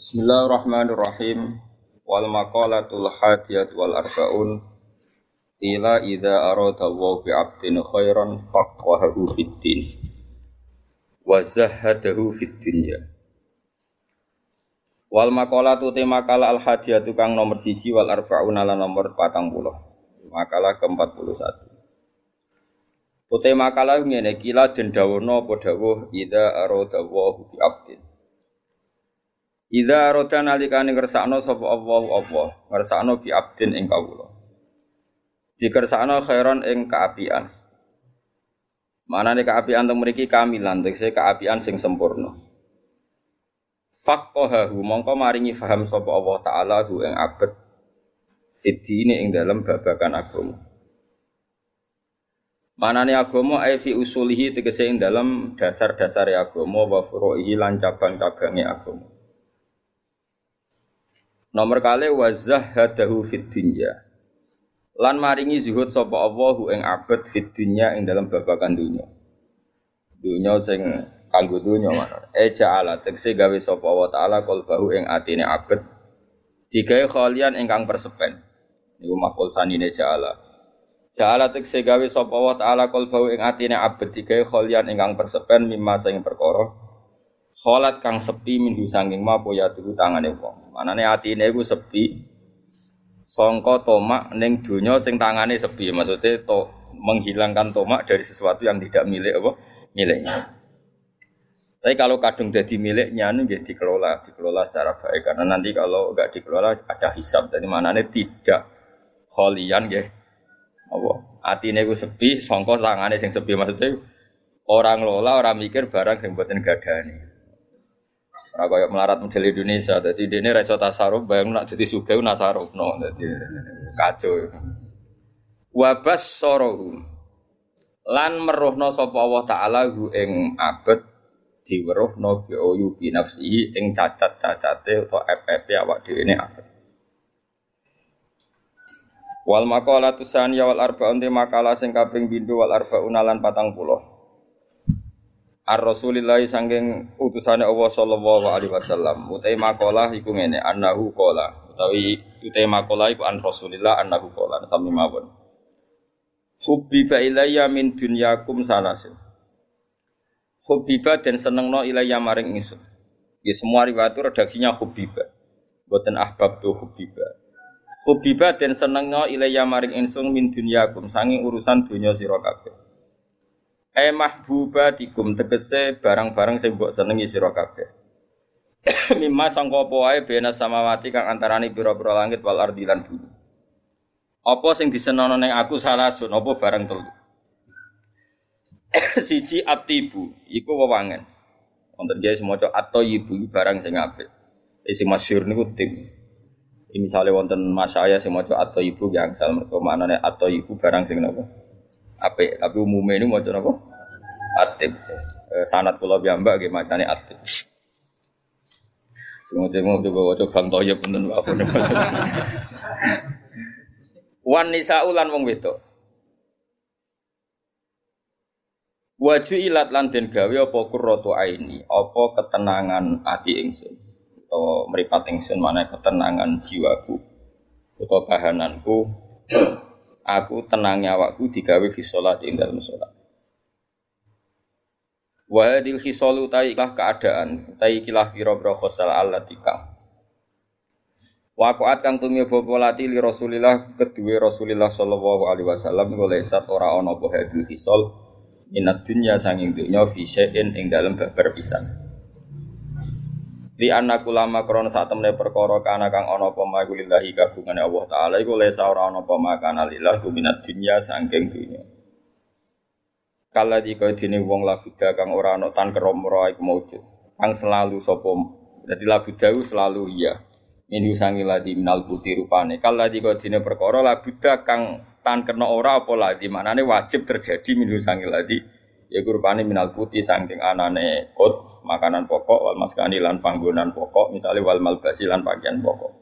Bismillahirrahmanirrahim. Wal maqalatul hadiyat wal arbaun ila idza arada wa bi 'abdin khairan faqahahu fid din wa zahadahu fid dunya. Wal maqalatu tema kala al hadiyat kang nomor siji wal arbaun ala nomor 40. Makalah ke-41. Utai makalah ngene kila den dawono apa dawuh ida arada wa bi abdin. Ida arada nalikane ngersakno sapa Allah Allah, ngersakno bi abdin ing kawula. Dikersakno khairan ing kaapian. Manane kaapian teng mriki kamilan, tegese kaapian sing sempurna. Faqahahu mongko maringi faham sapa Allah taala hu ing abet fitine ing dalam babakan agama. Manane agama ai fi usulihi tegese ing dalam dasar-dasar agama wa furu'ihi lan cabang-cabange agama. Nomor kali wazah hadahu fid dunya. Lan maringi zuhud sapa Allahu ing abad fid dunya ing dalam babakan dunya. Dunya sing kanggo dunya mana? E ja'ala tegese gawe sapa wa taala qalbahu ing atine abad digawe khalian ingkang persepen. Niku maful sanine ja'ala. Ja'ala tekse gawe sapa wa ta'ala bau ing atine abet digawe kholian ingkang persepen mimma sing perkara kholat kang sepi minhu sanging ma ya tuhu tangane wong. Manane atine iku sepi sangka tomak ning donya sing tangane sepi. Maksudnya to menghilangkan tomak dari sesuatu yang tidak milik apa miliknya. Tapi kalau kadung jadi miliknya ini jadi dikelola, dikelola secara baik karena nanti kalau nggak dikelola ada hisap. Jadi mana tidak kholian ya apa atine ku sepi sangka tangane sing sepi maksudnya orang lola orang mikir barang sing mboten gadani Kaya melarat model Indonesia, dadi dene ra iso tasaruf bayang nak dadi sugih nasaruf no, dadi kacau. Wabas sorohu lan meruhno sapa Allah taala hu ing abet diweruhno bi uyubi nafsihi ing cacat-cacate utawa FFP awak dhewe ne abet. Wal maqalatu saniyah wal arba'un makalah sing kaping pindho wal arba'un lan 40. Ar Rasulillah sangking utusane Allah sallallahu alaihi wasallam. Utai makalah iku ngene, annahu qala. Utawi utai makalah iku an Rasulillah annahu qala sami mawon. Hubbiba ilayya min dunyakum salasin. Hubbiba dan senengno ilayya maring ingsun. Ya semua riwayat redaksinya hubbiba. Boten ahbab tu hubbiba. Hubiba dan senengnya ilayya maring insung min dunyakum sangi urusan dunia sira. E mahbubatikum tegese barang-barang sing mbok senengi sira kabeh. Mimma sangka apa wae bena samawati kang antarane pira-pira langit wal ardi lan bumi. Apa sing disenono ning aku salah sun apa barang telu. Siji atibu iku wewangen. Wonten guys semoco atau ibu barang sing apik. Isi masyhur niku tim. Ini misalnya wonten mas saya sing maca atau ibu yang sal mergo manane atau ibu barang sing napa? Apik, tapi umumnya ini maca napa? Atib. Eh, sanat kula piyambak nggih macane atib. Sing mau juga waca Bang Toyib punten apa Wan nisa ulan wong wedok. Waju ilat lan den gawe apa kurratu aini, apa ketenangan ati ingsun atau meripat ingsun mana ketenangan jiwaku atau kahananku aku tenangnya awakku digawe fi sholat ing dalam sholat. Wa hadil khisalu taiklah keadaan taikilah pira-pira khosal allatika Wakuat kang tumia bopolati li Rasulillah kedua Rasulillah sallallahu alaihi wasallam oleh sat ora ono apa hadil khisal minat dunya sanging dunya fi syai'in ing dalam babar Di anak ulama krono saat temne perkara kana kang ana apa ma lillahi kagungane Allah taala iku lesa ora ana apa ma kana lillah minat dunya saking dunya. Kala di dini wong labuda kang ora ana tan keromro iku. Kang selalu sapa dadi labuda selalu iya. Ini usangi ladi minal putih rupane. Kala di dini perkara labuda kang tan kena ora apa lagi maknane wajib terjadi min usangi ladi ya rupane minal putih saking anane kot makanan pokok wal maskani lan panggonan pokok misalnya wal malbasi lan pakaian pokok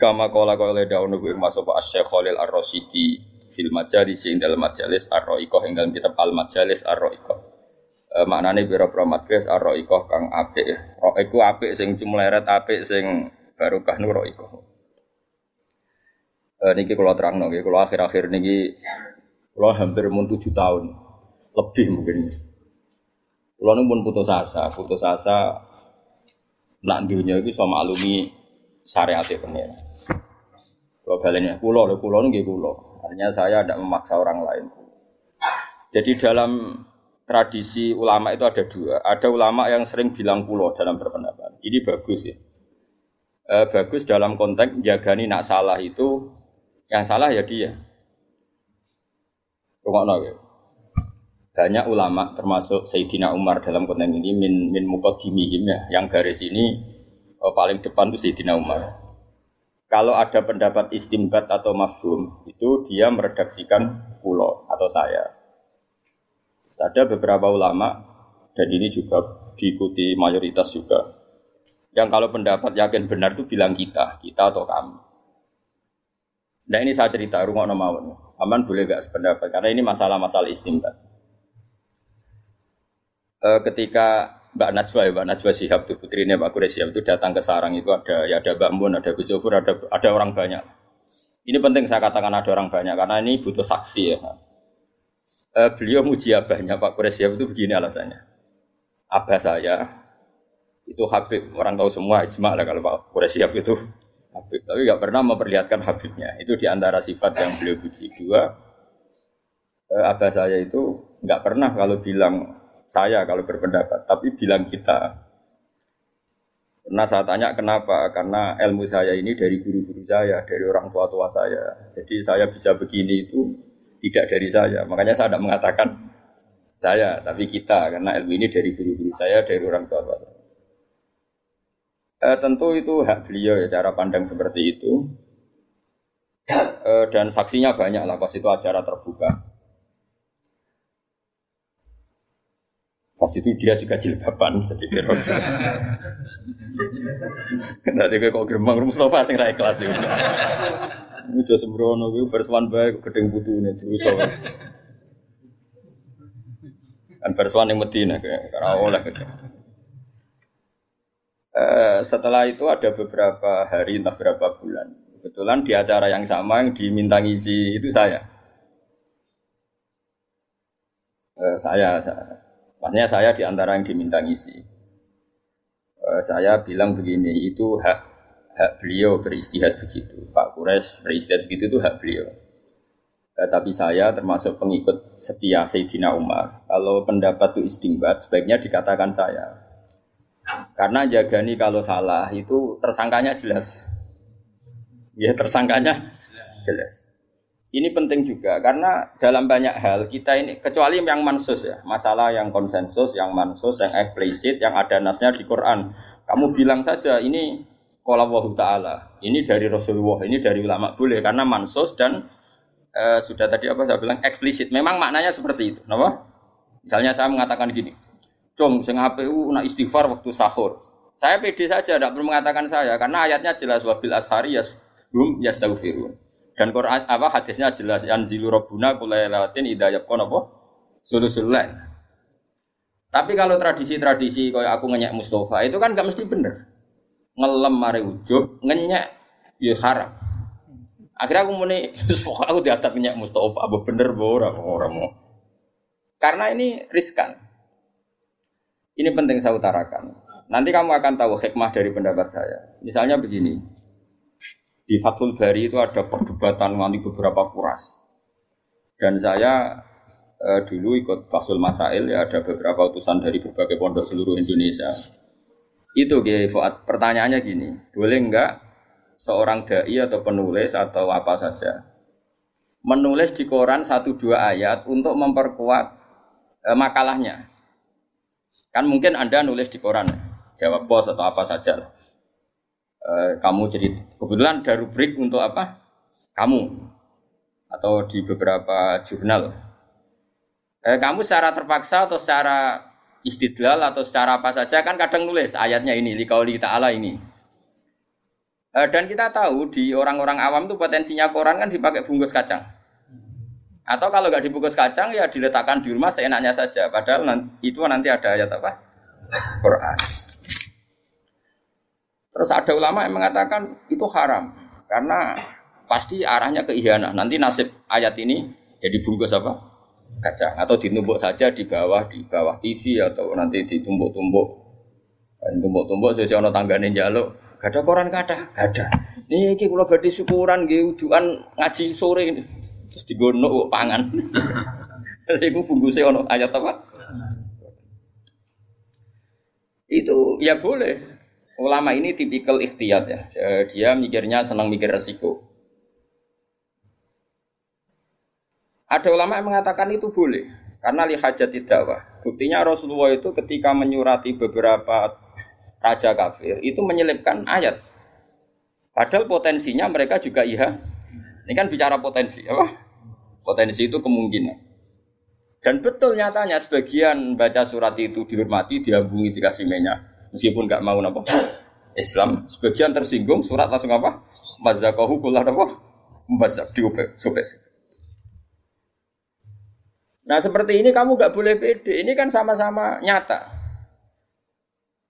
kama kala kala daun ing masuk Syekh Khalil Ar-Rasidi fil majalis ing dalam majalis Ar-Ra'iqah ing dalam kitab Al Majalis Ar-Ra'iqah E, maknane pira-pira majlis ar-raikoh kang apik. Ro iku apik sing cumleret apik sing barokah nu raikoh. E, niki kula terangno nggih, kula akhir-akhir niki kula hampir mun 7 tahun. Lebih mungkin. Kula nu pun putus asa, putus asa nak dunia iki iso maklumi syariat pengen. Kalau balenya kulo, lo kulo nggih kulo. Artinya saya tidak memaksa orang lain. Jadi dalam tradisi ulama itu ada dua. Ada ulama yang sering bilang kulo dalam berpendapat. Ini bagus ya. E, bagus dalam konteks jagani nak salah itu yang salah ya dia. Rumah ya. Banyak ulama termasuk Sayyidina Umar dalam konteks ini min min mukadimihim ya. Yang garis ini oh, paling depan itu Sayyidina Umar. Kalau ada pendapat istimbat atau mafhum, itu dia meredaksikan pulau atau saya. Ada beberapa ulama, dan ini juga diikuti mayoritas juga, yang kalau pendapat yakin benar itu bilang kita, kita atau kami. Nah ini saya cerita, rumah mawon. Aman boleh gak sependapat, karena ini masalah-masalah istimbat. E, ketika Mbak Najwa ya, Mbak Najwa Sihab tuh putrinya Pak Kures itu datang ke sarang itu ada ya ada Mbak Mun, ada Gus Yofur, ada ada orang banyak. Ini penting saya katakan ada orang banyak karena ini butuh saksi ya uh, beliau muji abahnya Pak Quraisyah itu begini alasannya. Abah saya itu Habib, orang tahu semua ijma lah kalau Pak Quraisyah itu Habib, tapi nggak pernah memperlihatkan Habibnya. Itu di antara sifat yang beliau puji. Dua, uh, abah saya itu nggak pernah kalau bilang saya kalau berpendapat, tapi bilang kita. Pernah saya tanya kenapa? Karena ilmu saya ini dari guru-guru saya, dari orang tua-tua saya. Jadi saya bisa begini itu tidak dari saya. Makanya saya tidak mengatakan saya, tapi kita karena ilmu ini dari guru-guru saya, dari orang tua saya. E, tentu itu hak beliau ya cara pandang seperti itu. E, dan saksinya banyak lah, pas itu acara terbuka. Pas itu dia juga jilbaban, jadi terus. Nanti kok gerbang Mustafa sing ra ikhlas ya. Ujo sembrono kuwi berswan bae gedeng putune dosa. Kan berswan yang Medina karena oleh gitu. Uh, setelah itu ada beberapa hari entah berapa bulan. Kebetulan di acara yang sama yang diminta ngisi itu saya. Uh, saya, saya, maksudnya saya di antara yang diminta ngisi. Uh, saya bilang begini, itu hak hak beliau beristihad begitu. Pak Kures beristihad begitu itu hak beliau. Eh, tapi saya termasuk pengikut setia Sayyidina Umar. Kalau pendapat itu istimbat, sebaiknya dikatakan saya. Karena jagani kalau salah itu tersangkanya jelas. Ya tersangkanya jelas. Ini penting juga karena dalam banyak hal kita ini kecuali yang mansus ya, masalah yang konsensus, yang mansus, yang eksplisit, yang ada nasnya di Quran. Kamu bilang saja ini Kala Allah Ta'ala. Ini dari Rasulullah, ini dari ulama boleh karena mansus dan e, sudah tadi apa saya bilang eksplisit. Memang maknanya seperti itu. Kenapa? Misalnya saya mengatakan gini, Cung, sing HPU nak istighfar waktu sahur. Saya pede saja, tidak perlu mengatakan saya karena ayatnya jelas wabil ashari yas hum yastaghfirun. Dan Quran apa hadisnya jelas anzilu rabbuna kulailatin idayabkon apa? Sulusul Tapi kalau tradisi-tradisi kayak aku ngenyek Mustafa itu kan gak mesti bener. Ngelem mari ujub ngenyak ya haram. Akhirnya aku muni aku diatat ngenyak Mustafa apa bener orang orang mau. Karena ini riskan. Ini penting saya utarakan. Nanti kamu akan tahu hikmah dari pendapat saya. Misalnya begini di Fathul Bari itu ada perdebatan nanti beberapa kuras dan saya eh, dulu ikut Fasul Masail ya ada beberapa utusan dari berbagai pondok seluruh Indonesia itu Kiai Fuad. Pertanyaannya gini, boleh enggak seorang dai atau penulis atau apa saja menulis di koran satu dua ayat untuk memperkuat e, makalahnya? Kan mungkin Anda nulis di koran, jawab bos atau apa saja. E, kamu jadi kebetulan ada rubrik untuk apa? Kamu atau di beberapa jurnal. E, kamu secara terpaksa atau secara istidlal atau secara apa saja kan kadang nulis ayatnya ini likauli ta'ala ini e, dan kita tahu di orang-orang awam itu potensinya koran kan dipakai bungkus kacang Atau kalau nggak dibungkus kacang ya diletakkan di rumah seenaknya saja. Padahal itu nanti ada ayat apa? Quran. Terus ada ulama yang mengatakan itu haram karena pasti arahnya ke ihanah. Nanti nasib ayat ini jadi bungkus apa? Kacang atau ditumbuk saja di bawah di bawah TV atau nanti ditumbuk-tumbuk. Tumbuk-tumbuk sesuai ono tanggane jaluk. Gak ada koran kata, gak ada. Nih iki kula badhe syukuran nggih ujukan ngaji sore ini terus digono pangan. Iku bungkusnya ono ayat apa? Itu ya boleh. Ulama ini tipikal ikhtiyat ya. Dia mikirnya senang mikir resiko. Ada ulama yang mengatakan itu boleh karena lihat tidak wah. Buktinya Rasulullah itu ketika menyurati beberapa raja kafir itu menyelipkan ayat. Padahal potensinya mereka juga iya. Ini kan bicara potensi, apa? Potensi itu kemungkinan. Dan betul nyatanya sebagian baca surat itu dihormati, diambungi, dikasih minyak. Meskipun nggak mau apa Islam. Sebagian tersinggung, surat langsung apa? Mazakahu kula apa? Mazak, diubek, sobek. Nah seperti ini kamu nggak boleh pede. Ini kan sama-sama nyata.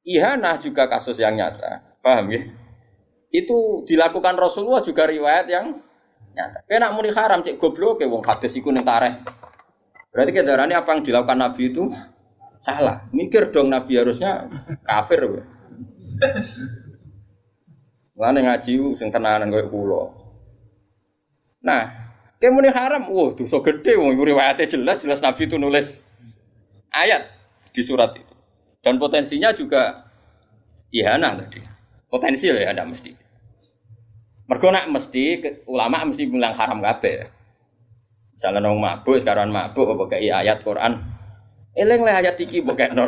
Ihanah juga kasus yang nyata. Paham ya? Itu dilakukan Rasulullah juga riwayat yang nyata. Kena muni haram cek goblok ke wong hadis iku ning tareh. Berarti kedarane apa yang dilakukan Nabi itu salah. Mikir dong Nabi harusnya kafir. Lane ngaji sing tenanan koyo kula. Nah, kayak haram, wah dosa gede wong riwayatnya jelas jelas Nabi itu nulis ayat di surat itu. Dan potensinya juga ihanah tadi. Potensi ya ada mesti. Mergo nak mesti ulama mesti bilang haram kabeh. Misalnya nong mabuk sekarang mabuk apa kayak ayat Quran. Eleng lah ayat iki mbok kekno.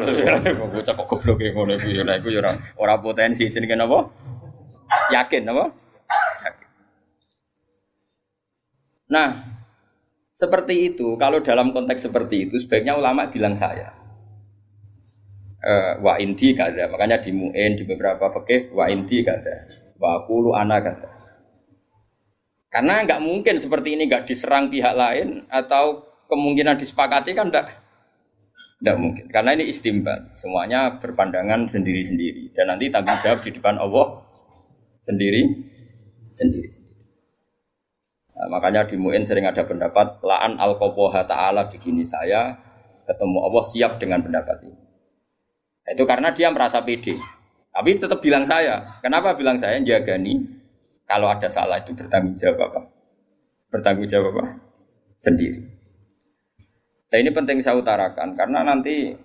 Bocah kok goblok ngono iku ya iku ya ora potensi jenenge napa? Yakin napa? Nah, seperti itu, kalau dalam konteks seperti itu, sebaiknya ulama bilang saya. Uh, wa inti kada, makanya di mu'in, di beberapa fakih, wa inti kada, wa kulu anak kada. Karena nggak mungkin seperti ini nggak diserang pihak lain atau kemungkinan disepakati kan enggak enggak mungkin. Karena ini istimbat, semuanya berpandangan sendiri-sendiri dan nanti tanggung jawab di depan Allah sendiri sendiri. Nah, makanya di Mu'in sering ada pendapat laan al ta'ala begini saya ketemu Allah siap dengan pendapat ini. Nah, itu karena dia merasa pede. Tapi tetap bilang saya. Kenapa bilang saya? Jagani kalau ada salah itu bertanggung jawab apa? Bertanggung jawab apa? Sendiri. Nah ini penting saya utarakan karena nanti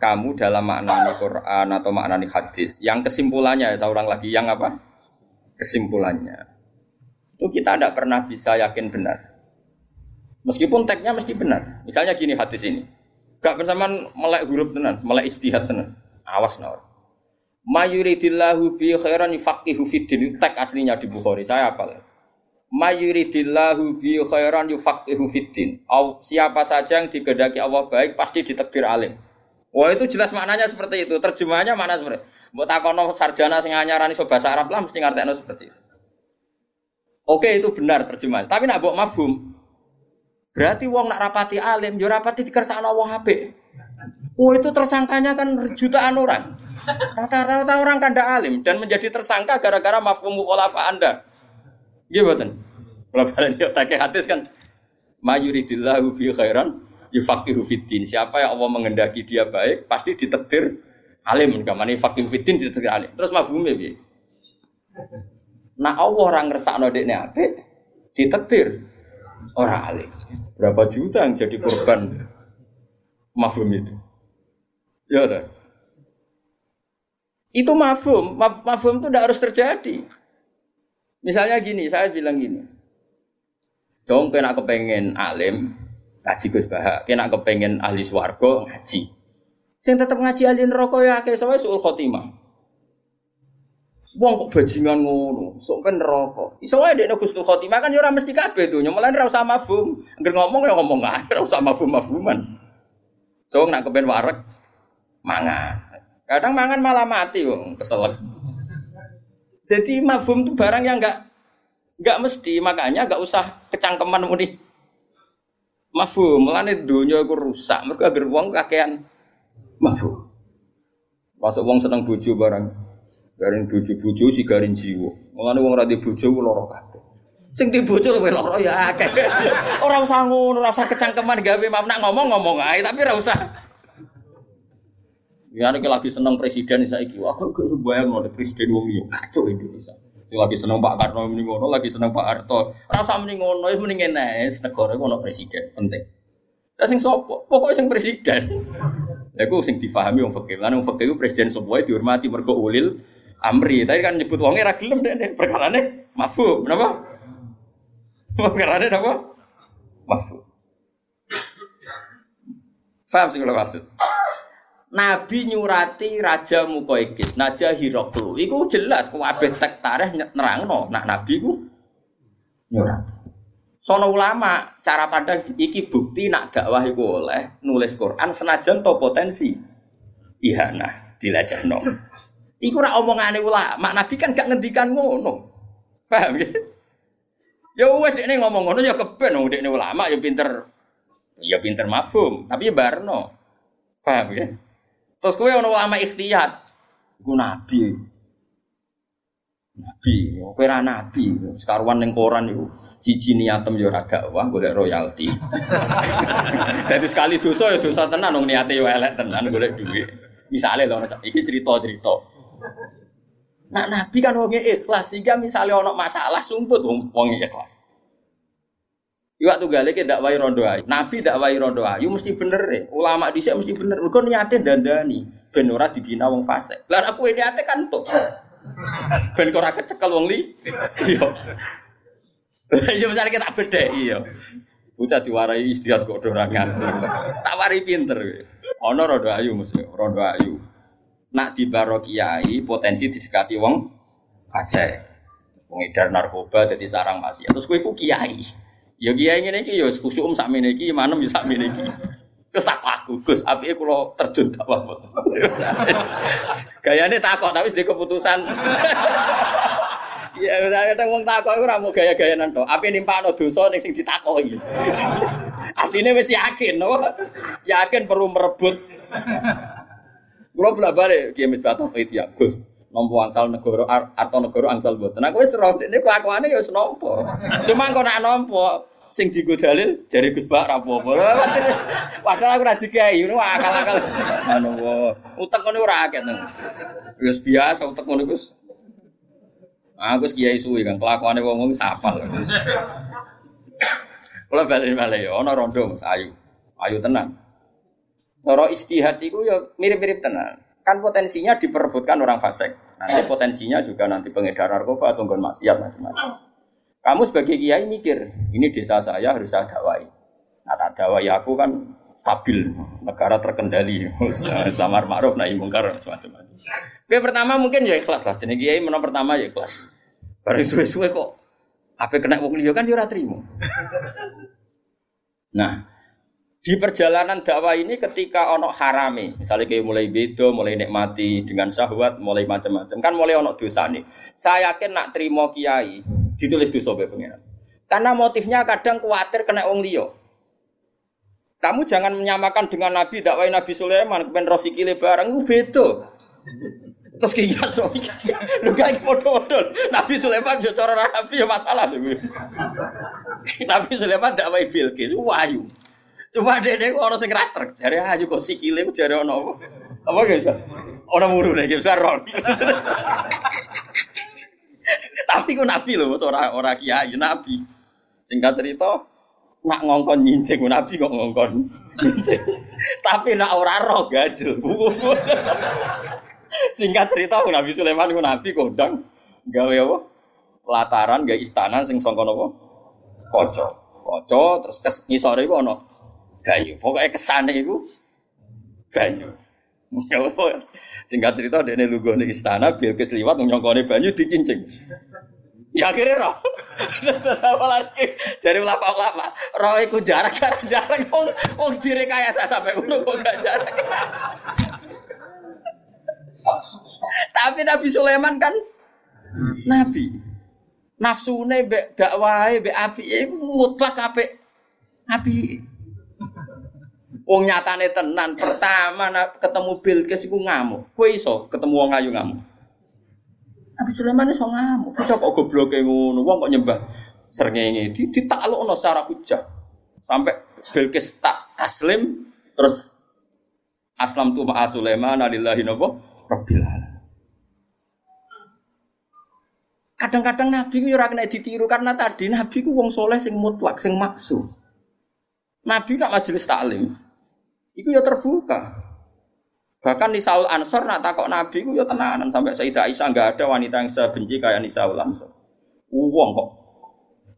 kamu dalam makna Quran atau makna hadis yang kesimpulannya saya ulang lagi yang apa? Kesimpulannya itu kita tidak pernah bisa yakin benar. Meskipun teksnya mesti benar. Misalnya gini hadis ini. Gak bersamaan melek huruf tenan, melek istihad tenan. Awas nawar. Mayuridillahu bi khairan yufaqihu fiddin. Tek aslinya di Bukhari. Saya apa? Mayuridillahu bi khairan yufaqihu fiddin. Siapa saja yang digedaki Allah baik pasti ditekdir alim. Wah itu jelas maknanya seperti itu. Terjemahannya mana seperti Buat takono sarjana sing anyarani so bahasa Arab lah mesti ngerti seperti itu. Oke itu benar terjemahan. Tapi nak buat mafhum. Berarti wong nak rapati alim, yo rapati dikersakno Allah HP. Wah itu tersangkanya kan jutaan orang. Rata-rata orang kanda alim dan menjadi tersangka gara-gara mafhum mukhalafa Anda. Gimana? Kalau kalian pakai hadis kan mayuridillahu bi khairan yufaqihu fiddin. Siapa yang Allah mengendaki dia baik, pasti ditetir alim. Kamane faqihu fiddin ditetir alim. Terus mafhumnya piye? Nah Allah orang ngersakno dekne apik, ditetir orang alim. Berapa juta yang jadi korban mafhum itu? Ya udah. Itu mafhum, mafhum itu tidak harus terjadi. Misalnya gini, saya bilang gini. Dong kena kepengen alim, ngaji Gus Baha. Kena kepengen ahli swargo, ngaji. Sing tetap ngaji ahli neraka ya akeh soalnya suul khotimah. Wong kok bajingan ngono, sok ben neraka. Iso wae dekne Gusnul Khotimah kan ya mesti kabeh to, nyamalan ora usah mafhum. Angger ngomong ya ngomong ae, ora usah mafhum-mafhuman. Dong nak kepen warek mangan. Kadang mangan malah mati wong keselak. Jadi mafhum itu barang yang enggak enggak mesti, makanya enggak usah kecangkeman muni Mafhum, mulane donya iku rusak. Mergo agar wong kakean mafhum. Masuk wong seneng bojo barang. Garing bojo-bojo si garing jiwa. Mulane wong ra di bojo ku lara. Sing di bojo luwih lara ya akeh. Ora usah ngono, ora usah kecangkeman gawe nak ngomong-ngomong ae, tapi ora usah. Ya nek lagi seneng presiden saiki, aku gak bayang ngono presiden wong yo kacau Indonesia. Sing lagi seneng Pak Karno muni ngono, lagi seneng Pak Harto. Rasa muni ngono, wis muni ngene, negara ono presiden penting. Lah sing sapa? Pokoke sing presiden. Lah iku sing difahami wong fakir. Lan wong fakir presiden sebuah dihormati mergo ulil amri. Tadi kan nyebut wonge ra gelem nek perkarane mafhum. Napa? Perkarane napa? Mafhum. Faham sih kalau maksud? Nabi nyurati Raja Mukoikis, Naja Hiroklu. Iku jelas kabeh tek tarikh nerangno nak Nabi ku nyurati. Sono ulama cara pandang iki bukti nak dakwah iku oleh nulis Quran senajan to potensi ihana dilajahno. Iku ora omongane ulama, Nabi kan gak ngendikan ngono. Paham ya? Ya wes dekne ngomong ngono ya keben wong dekne ulama ya pinter ya pinter mafhum, tapi ya barno. Paham ya? Terus kowe ono ulama ikhtiyat. Iku nabi. Nabi, kowe ra nabi. Sekaruan ning koran iku. Siji niatem yo ora wah golek royalti. Dadi sekali dosa ya dosa tenan wong niate yo elek tenan golek duit. Misale lho iki cerita-cerita. Nak nabi kan wong ikhlas sehingga misalnya ono masalah sumput wong ikhlas. Iwak tuh gale ke dakwai rondo ayu. Nabi dakwai rondo ayu mesti bener ya. Ulama di mesti bener. Mereka niatnya dandani. Ben ora dibina wong fase. Lah aku ini ate kan tuh. Ben ora kecekel wong li. Iya. Iya misalnya kita beda iya. Bocah diwarai istirahat kok dorangan. Tak wari pinter. Ono rondo ayu mesti rondo ayu. Nak di kiai potensi didekati wong fase. Pengedar narkoba jadi sarang masih. Terus kue ku kiai. Ya kiai ngene iki ya kusuk sakmene iki manem ya sakmene iki. Terus tak aku, Gus, apike kula terjun tak apa. Gayane takok tapi sedek keputusan. Ya kadang wong takok iku ora mau gaya-gayanan to. Ape nimpakno dosa ning sing ditakoki. Asline wis yakin, no? Yakin perlu merebut. Kula bolak balik kiai misbah tauhid ya, Gus. Nompo angsal negara atau negara angsal boten. Aku wis roh ini kelakuane ya wis nompo. Cuma kok nak nompo sing digo dalil jari Gus Bak ra apa Padahal aku ra dikai, ngono akal-akal. Anu utek ngono ora akeh. Wis biasa utek ngono Gus. Aku kiai suwi kan kelakuane wong-wong sapal. Kula balik-balik ya ana rondo ayu. Ayu tenang. Cara istihad iku ya mirip-mirip tenan. Kan potensinya diperebutkan orang fasik. Nanti potensinya juga nanti pengedar narkoba atau maksiat macam-macam. Kamu sebagai kiai mikir, ini desa saya harus saya dakwai. Nah, tak dakwai aku kan stabil, negara terkendali, samar ma'ruf nahi mungkar macam-macam. Oke, pertama mungkin ya ikhlas lah. Jadi kiai menang pertama ya ikhlas. Baru suwe-suwe kok apa kena wong liya kan yo ya ora Nah, di perjalanan dakwah ini ketika ono harame, misalnya kayak mulai bedo, mulai nikmati dengan syahwat, mulai macam-macam, kan mulai ono dosa nih. Saya yakin nak terima kiai, ditulis dosa be pengiran. Karena motifnya kadang khawatir kena wong liya. Kamu jangan menyamakan dengan Nabi dakwah Nabi Sulaiman kepen rosikile barang itu beda. Terus kiai so, lu gak foto-foto. Nabi Sulaiman yo cara Nabi ya masalah. Nabi Sulaiman dakwah Bilqis, wahyu. Cuma dia dia orang sing raster, dari aja kok sikile ku jare ono apa gitu. Orang muru nih gitu ron. Tapi ku nabi loh, orang orang kiai nabi. Singkat cerita, nak ngongkon nyincing nabi kok ngongkon nyincing. Tapi nak ora roh gajel. Singkat cerita Nabi Sulaiman ku nabi kodang gawe apa? Lataran gawe istana sing sangka napa? Kaca. Kaca terus kes ngisore iku ana banyu. Pokoknya ke sana itu banyu. Singkat cerita dia nih lugu istana, Bilqis liwat nyongkone banyu dicincing. Ya akhirnya roh. Apalagi jadi lapa lapa. Roh itu jarak jarak jarak. Oh, oh diri kaya saya sampai uno kok gak jarak. Tapi Nabi Sulaiman kan Nabi. Nafsune be dakwahe be api mutlak api api Wong nyatane tenan pertama ketemu Bilqis iku ngamuk. Kowe iso ketemu wong ayu ngamuk. Nabi Sulaiman iso ngamuk. Kok kok gobloke ngono, wong kok nyembah srengenge di ditaklukno secara hujah. Sampai Bilqis tak taslim terus aslam tu ma'a Sulaiman alillahi napa rabbil Kadang-kadang Nabi ku ora kena ditiru karena tadi Nabi ku wong soleh sing mutlak, sing maksum. Nabi nak majelis taklim. Iku ya terbuka. Bahkan di Saul Ansor nak takok Nabi ku ya tenanan sampai Sayyidah Aisyah enggak ada wanita yang sebenci kayak di Saul Ansor. Uang kok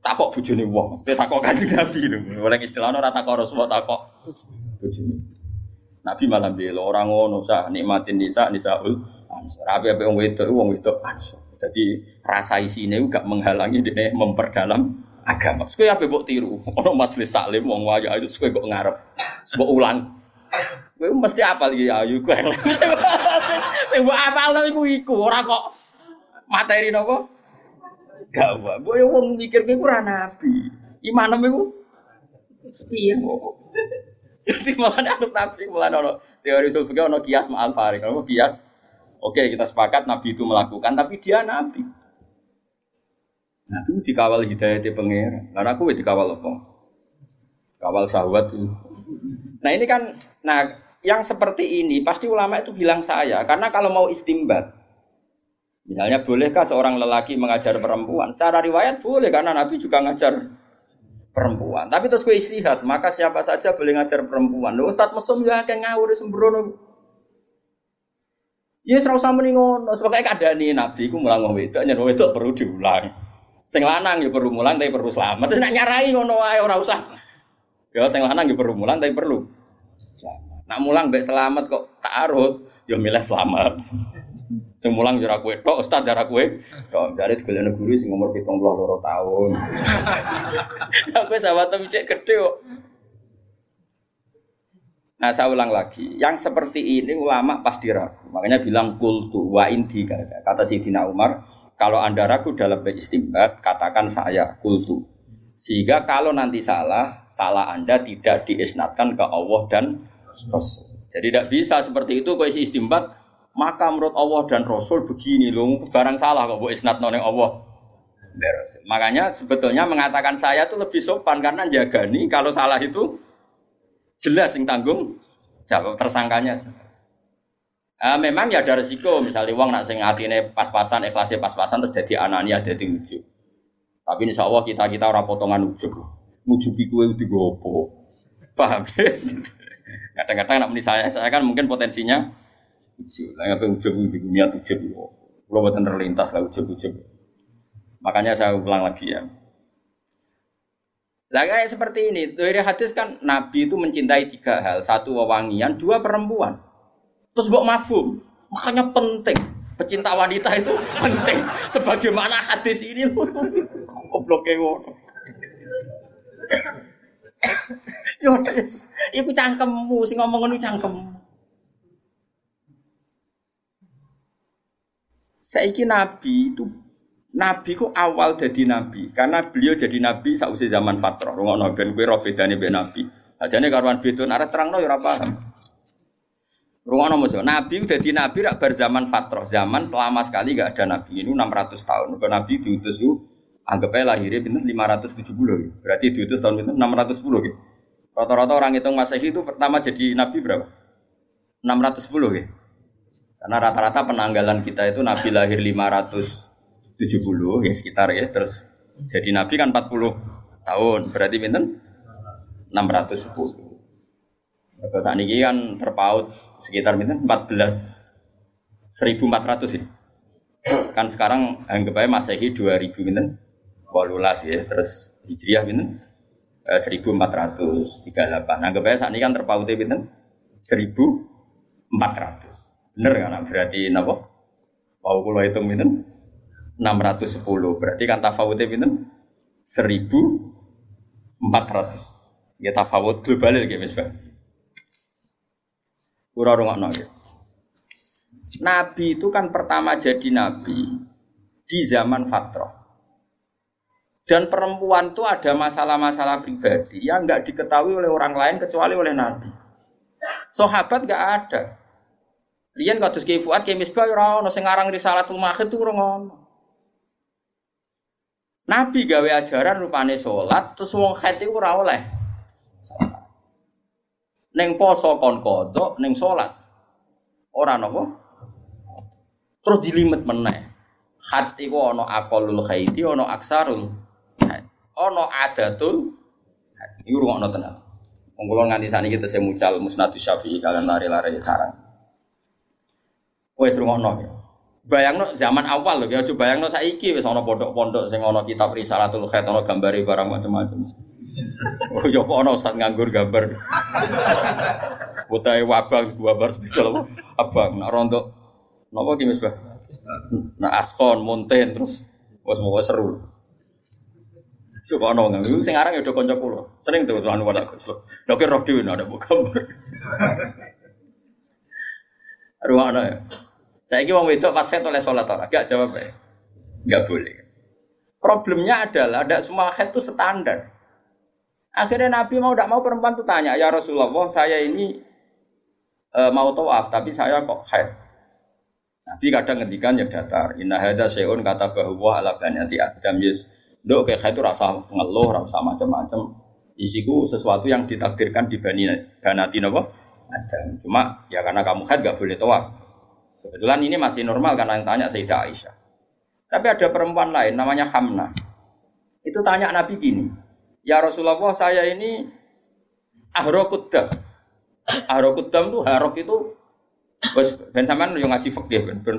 takok bojone wong, mesti takok kanjeng Nabi lho. Oleh istilahnya ora takok Rasulullah takok bojone. Nabi malah bilang orang ngono sah nikmatin nisa nisaul ansor. Apa apa wong wedok wong wedok ansor. Jadi rasa isine gak menghalangi dia memperdalam agama. Sekali apa buat tiru? Ono majelis taklim wong wajah itu sekali kok ngarep, sebab ulang. Gue mesti apa lagi ayu gue. Buat apa lagi gue iku orang kok materi nopo? Gak buat. Gue wong mikir gue kurang nabi. Iman iku setia. Jadi malah ada nabi malah ono teori sulfur ono kias ma alfarik. Kalau kias, oke kita sepakat nabi itu melakukan, tapi dia nabi. Nabi dikawal hidayah di pengira. Lalu aku dikawal apa? Kawal sahabat itu. Nah ini kan, nah yang seperti ini pasti ulama itu bilang saya karena kalau mau istimbat misalnya bolehkah seorang lelaki mengajar perempuan secara riwayat boleh karena Nabi juga ngajar perempuan tapi terus gue istihad maka siapa saja boleh ngajar perempuan lo Ustadz mesum ya kayak ngawur sembrono Ya serau sama nih ngono, sebagai keadaan ini Nabi, ku mulang ngomong itu, nyari itu perlu diulang. Sing lanang ya perlu mulang tapi perlu selamat. Terus nak nyarai ngono wae ora usah. Ya sing lanang ya perlu mulang tapi perlu selamat. Nak mulang mbek selamat kok ta'arud, ya milih selamat. Sing mulang ora kowe tok, ustaz ora kowe. Tok jare digolekne guru sing umur 72 tahun. Aku sahabat cek gede kok. Nah saya ulang lagi, yang seperti ini ulama pasti ragu. Makanya bilang kultu wa inti kata Sidina Umar, kalau anda ragu dalam beristimbat, katakan saya kultu. Sehingga kalau nanti salah, salah anda tidak diisnatkan ke Allah dan Rasul. Jadi tidak bisa seperti itu kok isi istimbat maka menurut Allah dan Rasul begini loh barang salah kok bu isnat noneng Allah. Makanya sebetulnya mengatakan saya itu lebih sopan karena jaga nih kalau salah itu jelas yang tanggung jawab tersangkanya. Uh, memang ya ada resiko misalnya uang nak sing atine pas-pasan ikhlasnya pas-pasan terus jadi anania jadi ujub. Tapi insya Allah kita kita orang potongan ujub. Ngujubi kue itu gopo. Paham? Kadang-kadang anak saya, saya kan mungkin potensinya ujub. Lah ngapain ujub di dunia ujub. Kalau buatan terlintas lah ujub-ujub. Makanya saya ulang lagi ya. Lah kayak seperti ini, dari hadis kan Nabi itu mencintai tiga hal, satu wewangian, dua perempuan. Terus buat mafum, makanya penting. Pecinta wanita itu penting. Sebagaimana hadis ini, goblok ngono. Yo, iku cangkemmu sing ngomong ngono cangkemmu. Saiki nabi itu Nabi ku awal jadi nabi karena beliau jadi nabi sausi zaman fatrah. Rungono ben kowe ro bedane nabi. Ajane karuan beda arep terangno ya ora paham. Rungono musuh. Nabi udah di nabi rak bar zaman fatrah. Zaman selama sekali gak ada nabi. Ini 600 tahun. Nabi diutus itu anggap aja lahirnya pinter 570 Berarti diutus tahun pinter 610 gitu. Rata-rata orang hitung Masehi itu pertama jadi nabi berapa? 610 ya. Karena rata-rata penanggalan kita itu nabi lahir 570 ya sekitar ya. Terus jadi nabi kan 40 tahun. Berarti pinter 610. Kalau saat ini kan terpaut sekitar pinter 14 1400 ini. Kan sekarang anggap aja Masehi 2000 pinter 18 ya. Terus Hijriah pinter 1438. Anggap aja saat ini kan terpautnya pinten 1400. Bener kan? Berarti napa? Mau kula hitung pinten 610. Berarti kan tafawutnya pinten 1400. Ya tafawut global ya Mas Bang. Ora rungokno ya. Nabi itu kan pertama jadi nabi di zaman fatrah. Dan perempuan itu ada masalah-masalah pribadi yang nggak diketahui oleh orang lain kecuali oleh Nabi. Sahabat gak ada. Rian kados Ki Fuad Ki Misbah ora ono sing aran Risalatul Mahid tuh ora ono. Nabi gawe ajaran rupane salat terus wong haid iku ora oleh. Neng poso kon kodok, neng salat. Ora napa? Terus dilimet meneh. Haid iku ana aqallul haidi, ana aksarul. Ana adatul. Iku rungokno tenan. Wong kula nganti kita mucal musnadus syafi'i kalian lari-lari sarang. Wes rungokno ya. Bayangno zaman awal loh, ya coba bayangno saiki wis ana pondok-pondok sing ana kitab Risalatul Khair ana gambare barang macam-macam. Oh ya ana ustaz nganggur gambar. Wabang wabah sepeda apa? Abang nak rontok napa ki Mas Nak askon, monten terus wis mau seru. Coba ana nganggur sing aran ya udah kanca kula. Sering tuh tuan pada aku. Lha ki roh dhewe ada gambar. Ruwana ya. Saya kira wong wedok pas oleh sholat orang, gak jawab ya, gak boleh. Problemnya adalah tidak semua head itu standar. Akhirnya Nabi mau tidak mau perempuan itu tanya, ya Rasulullah, saya ini e, mau tawaf, tapi saya kok head. Nabi kadang ngendikan ya datar. Inna hada seun kata bahwa ala banyati adam yes. Dok kayak itu rasa ngeluh, rasa macam-macam. Isiku sesuatu yang ditakdirkan di bani banati nopo Adam. Cuma ya karena kamu head gak boleh tawaf. Kebetulan ini masih normal karena yang tanya Sayyidah Aisyah. Tapi ada perempuan lain namanya Hamna. Itu tanya Nabi gini, Ya Rasulullah saya ini ahrokudam. Ahrokudam itu harok itu Bos ben sampean yo ngaji fikih ben ben.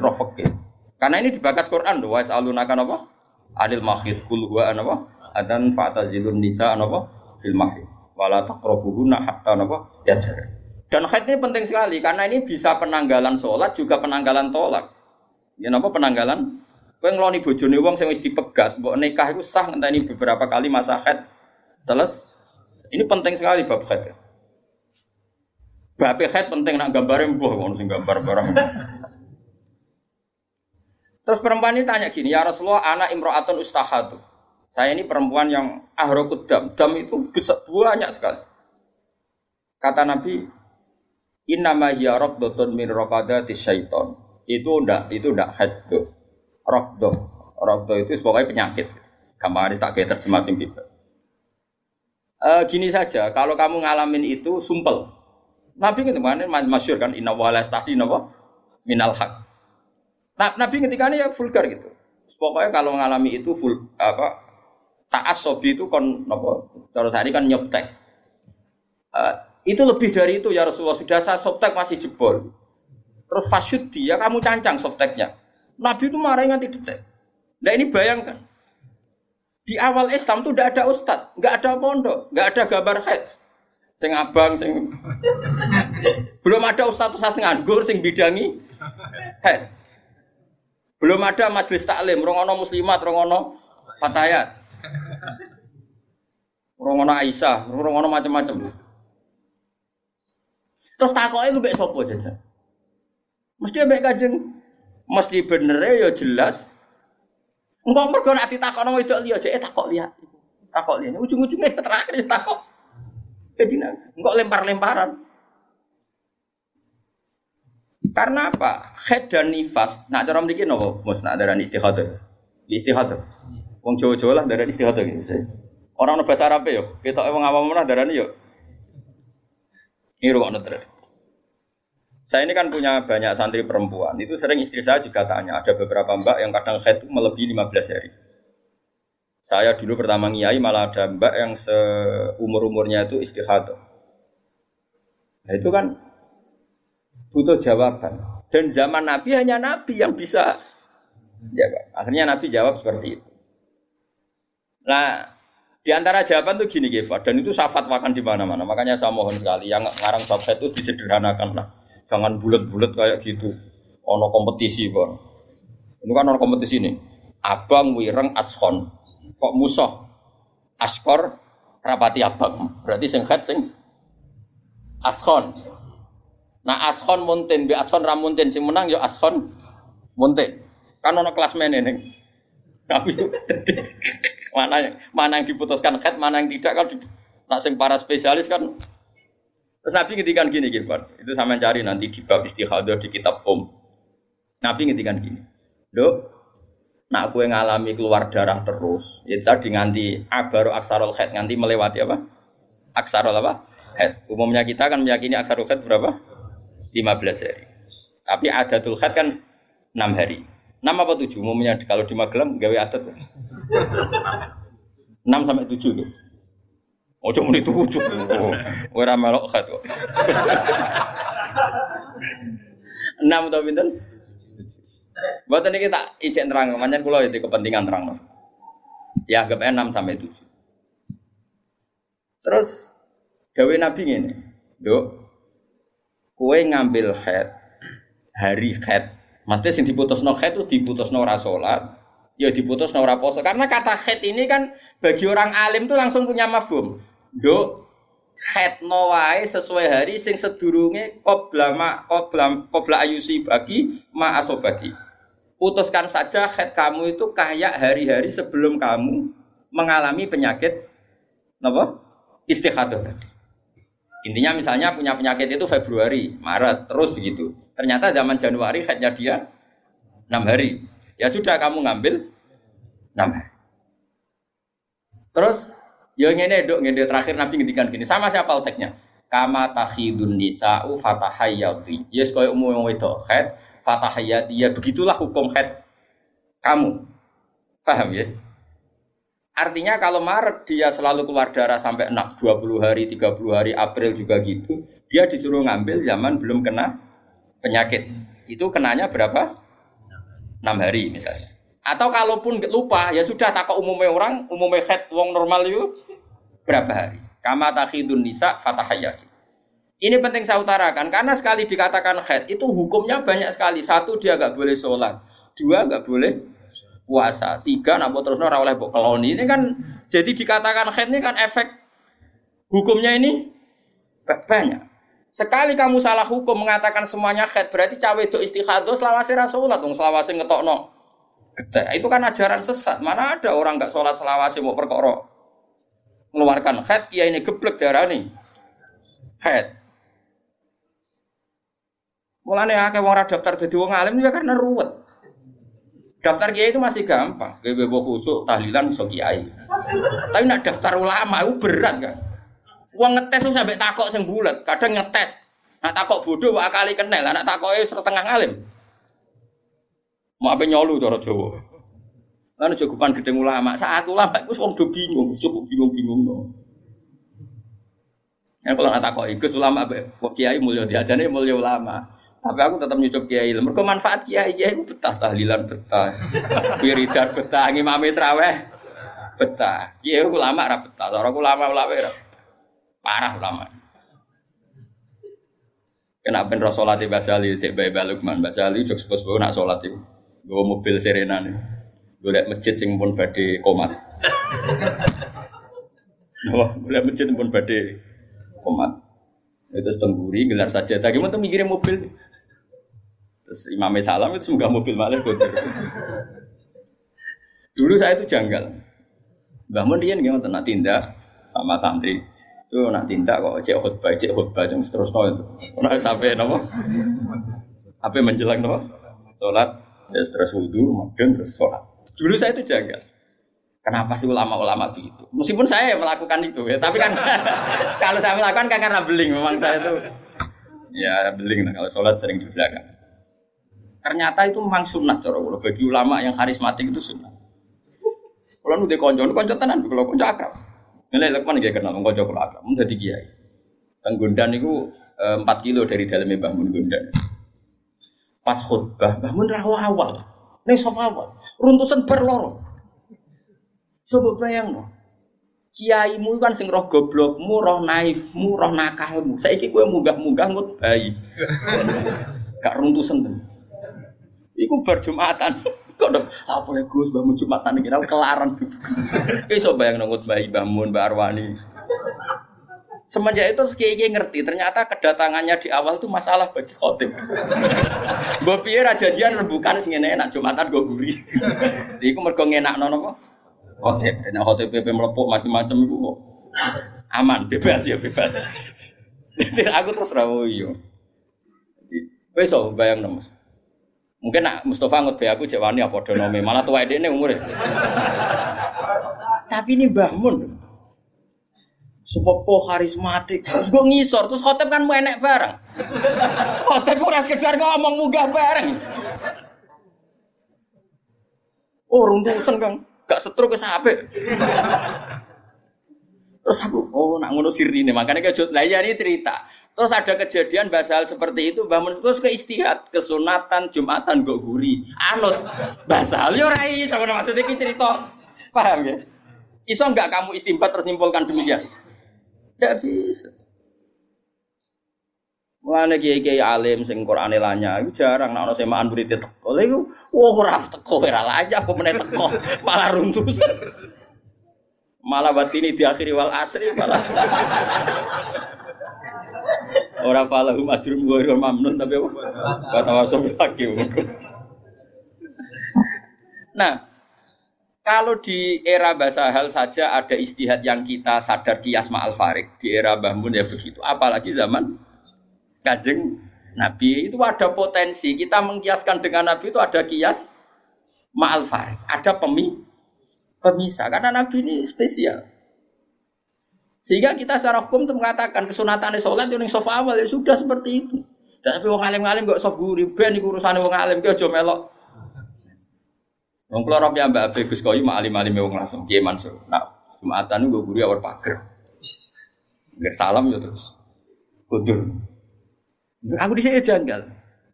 Karena ini dibakas Quran doa alunaka apa? Adil mahid kul huwa apa? Adan fa'tazilun nisa apa? Fil mahid. Wala taqrabuhunna hatta apa? Yadhar. Dan haid ini penting sekali karena ini bisa penanggalan sholat juga penanggalan tolak. Ya apa penanggalan? Kowe ngeloni bojone wong sing wis dipegat, mbok nikah itu sah ngenteni beberapa kali masa haid. Seles. Ini penting sekali bab haid. Bab haid penting nak gambare mbuh ngono sing gambar barang. Terus perempuan ini tanya gini, ya Rasulullah, anak imro'atun ustahatu. Saya ini perempuan yang ahrokut dam. Dam itu besar, banyak sekali. Kata Nabi, Innama hiya raqdatun min raqadati syaiton. Itu ndak itu ndak haddo. Raqdah. Raqdah itu pokoknya penyakit. Gampang tak kayak terjemah sing. Uh, gini saja, kalau kamu ngalamin itu sumpel. Nabi kemarin masyur kan inna wa la napa minal haq. Nah, Nabi ketika ini ya vulgar gitu. Pokoknya kalau ngalami itu full apa ta'assobi itu kon napa cara tadi kan nyoptek. Uh, itu lebih dari itu ya Rasulullah. Sudah saya softtek masih jebol. Terus fasyud dia, kamu cancang softteknya. Nabi itu marah nganti detek. Nah ini bayangkan. Di awal Islam tuh tidak ada ustad, nggak ada pondok, nggak ada gambar head. Sing abang, sing belum ada ustad ustad nganggur, sing bidangi head. Belum ada majelis taklim, rongono muslimat, rongono fatayat, rongono Aisyah, rongono macam-macam. Terus takoknya gue mbek sapa jajan? Mesti mbek kajeng mesti bener ya jelas. Enggak mergo nak ditakokno wedok liya aja eh takok liya. Takok liya. Ujung-ujungnya terakhir takok. Jadi enggak lempar-lemparan. Karena apa? Head dan nifas. Nak cara mriki napa? Mus nak darani istihadah. Istihadah. Wong Jawa-Jawa lah darani istihadah gitu. Orang bahasa Arab ya, kita wong awam mana darani yo ini rumah terus. Saya ini kan punya banyak santri perempuan. Itu sering istri saya juga tanya. Ada beberapa mbak yang kadang head melebihi 15 hari. Saya dulu pertama ngiai malah ada mbak yang seumur-umurnya itu istihadah. Nah itu kan butuh jawaban. Dan zaman Nabi hanya Nabi yang bisa jawab. Akhirnya Nabi jawab seperti itu. Nah, di antara jawaban tuh gini Gefa, dan itu saya fatwakan di mana-mana. Makanya saya mohon sekali yang ngarang bab itu disederhanakan lah. Jangan bulat-bulat kayak gitu. Ono kompetisi, Bang. Ini kan ono kompetisi nih. Abang wireng ashon. Kok musuh? Askor rapati abang. Berarti sing head sing ashon. Nah ashon muntin, bi ashon ramuntin sing menang yo ashon muntin. Kan ono kelas menen Tapi mana yang mana yang diputuskan head, mana yang tidak kan nak sing para spesialis kan Terus Nabi ngendikan gini Gilbert, itu sama cari nanti di bab istihadah di kitab Om. Nabi ngendikan gini, Dok, nak kue ngalami keluar darah terus, ya tadi nganti abaru aksarul head nganti melewati apa? Aksarul apa? Head. Umumnya kita kan meyakini aksarul head berapa? 15 hari. Tapi adatul head kan 6 hari. 6 apa 7? Umumnya kalau di Magelang gawe adat. 6 sampai 7 tuh. Oh, cuma itu ujuk. Ora melok head kok. 6 atau pinten? Buat ini kita izin terang, macam kulo itu kepentingan terang. Ya anggap 6 sampai 7. Terus gawe Nabi ini, Dok, kue ngambil head hari head. Maksudnya sing diputus no head itu diputus no rasolat, ya diputus no raposo. Karena kata head ini kan bagi orang alim tuh langsung punya mafhum. Dok, head no wae sesuai hari sing sedurunge qobla ma qobla qobla ayusi bagi ma asobagi putuskan saja head kamu itu kayak hari-hari sebelum kamu mengalami penyakit apa? Istihadah tadi. Intinya misalnya punya penyakit itu Februari, Maret, terus begitu. Ternyata zaman Januari headnya dia 6 hari. Ya sudah kamu ngambil 6 hari. Terus ya ngene dok ngene terakhir Nabi ngendikan gini, sama siapa alteknya? Kama takhidun nisa'u fatahayyati. Yes koyo umum wedok head fatahiyat ya begitulah hukum head kamu paham ya artinya kalau Maret dia selalu keluar darah sampai 6, 20 hari 30 hari April juga gitu dia disuruh ngambil zaman belum kena penyakit. Itu kenanya berapa? 6 hari misalnya. Atau kalaupun lupa ya sudah tak umumnya orang umumnya head wong normal itu berapa hari? Kama takhidun nisa fatahayat ini penting saya utarakan karena sekali dikatakan head itu hukumnya banyak sekali. Satu dia nggak boleh sholat, dua nggak boleh puasa, tiga nak terus nora oleh koloni. Ini kan jadi dikatakan head ini kan efek hukumnya ini banyak. Sekali kamu salah hukum mengatakan semuanya head berarti cawe itu istihadah selawase rasulat dong selawase ngetokno. Itu kan ajaran sesat. Mana ada orang nggak sholat selawase mau perkoro mengeluarkan head kia ini geblek darah nih head Mulane akeh wong daftar dadi wong alim ya karena ruwet. Daftar kiai itu masih gampang, gawe bebo khusuk tahlilan iso kiai. Tapi nak daftar ulama itu berat kan. Wong ngetes tuh sampai takok sing bulat, kadang ngetes. Nak takok bodoh kok akali kenal, nak takoke setengah alim. Mau apa nyolu cara Jawa. Lan cukupan gedeng ulama, saat ulama iku wong do bingung, cukup bingung-bingung no. Ya kalau nak takok iku ulama kok kiai mulya diajane mulya ulama. Tapi aku tetap nyucup kiai ilmu. Mereka manfaat kiai kiai itu betah tahlilan betah, wiridan betah, ngimami traweh betah. Kiai aku lama rap betah, orang aku lama ulama rap parah lama. Kena ben sholat di Basali, cek bayi balukman Basali, jok sepuluh nak sholat itu, gue mobil serena nih, gue liat masjid sing pun badai komat. Wah, gue liat masjid pun badai komat. Itu setengguri, gelar saja. Tadi mau tuh mikirin mobil. Terus Imam Salam itu semoga mobil malah kotor. Dulu saya itu janggal. Bangun dia nggak mau tindak sama santri. Itu nak tindak kok cek khutbah, cek khutbah yang terus nol itu. Nak sampai nopo? Apa menjelang nopo? Sholat, ya terus wudhu, kemudian terus sholat. Dulu saya itu janggal. Kenapa sih ulama-ulama begitu? Meskipun saya melakukan itu ya, tapi kan kalau saya melakukan kan karena beling. Memang saya itu ya beling. Nah, kalau sholat sering di belakang. Ternyata itu memang sunnah cara kula bagi ulama yang karismatik itu sunnah. Kalau nu konco, nu konco tenan kalau konco akrab. Nilai lekman gak kenal, konco kalau akrab, mun dadi kiai. Teng Gondan eh, empat kilo dari dalamnya Mbah Mun. Pas khutbah, Mbah Mun rawa awal, ning sofa awal, runtusan berloro. Coba bayang no. Kiaimu kan sing roh goblokmu, roh naifmu, roh nakalmu. Saiki kowe munggah-munggah ngut bayi. Gak runtusan tenan. Iku berjumatan. Kok dong, apa boleh Gus bangun Jumatan iki kelaran. Iso bayang nongut bayi bangun Mbak Arwani. Semenjak itu kiai ngerti ternyata kedatangannya di awal itu masalah bagi khotib. Piye ra jadian rembukan sing enak Jumatan gue guri. Iku mergo ngenakno napa? Khotib. Nek khotib PP melepuk macam-macam iku kok aman, bebas ya bebas. aku terus rawo yo. Wes so bayang nemu. Mungkin nak Mustafa ngut aku cek apa donome malah tua ini umurnya. Tapi ini Mbah Mun. Sepopo karismatik. Terus gue ngisor, terus khotib kan enek bareng. Khotib ora sekedar ngomong munggah bareng. Oh, runtusan Kang. Gak setruk ke sampe. Terus aku, oh nak ngono sirine, makanya kejut. Lah ya ini cerita. Terus ada kejadian basal seperti itu, bangun terus ke istihad, kesunatan, jumatan, gak guri, anut. Basal yo rai, sama maksudnya ini cerita. Paham ya? Iso enggak kamu istimbat terus nyimpulkan demikian? Tidak bisa. Mulane kiai-kiai alim sing Qur'ane lanya iku jarang nek ana semaan murid teko. Lha wah ora teko ora lanya apa meneh teko malah runtuh. Malah batini di akhiri wal asri malah. Ora falahu majrum wa mamnun tapi apa? Kata wasab lagi. Nah, kalau di era bahasa hal saja ada istihad yang kita sadar kias ma'al farik. Di era Bahmun ya begitu. Apalagi zaman kajeng Nabi itu ada potensi. Kita mengkiaskan dengan Nabi itu ada kias ma'al farik. Ada pemi, pemisah. Karena Nabi ini spesial. Sehingga kita secara hukum itu mengatakan kesunatan sholat yang sofa awal ya sudah seperti itu. Dan tapi wong alim-alim gak sof guri ben iku urusane wong alim ki aja melok Wong kula rob ya Mbak Abe Gus Koyu mak alim-alim wong langsung Kiai Mansur. Nah, Jumatan gue guru awal pager. Nggak salam ya terus. Kundur. Aku di sini janggal.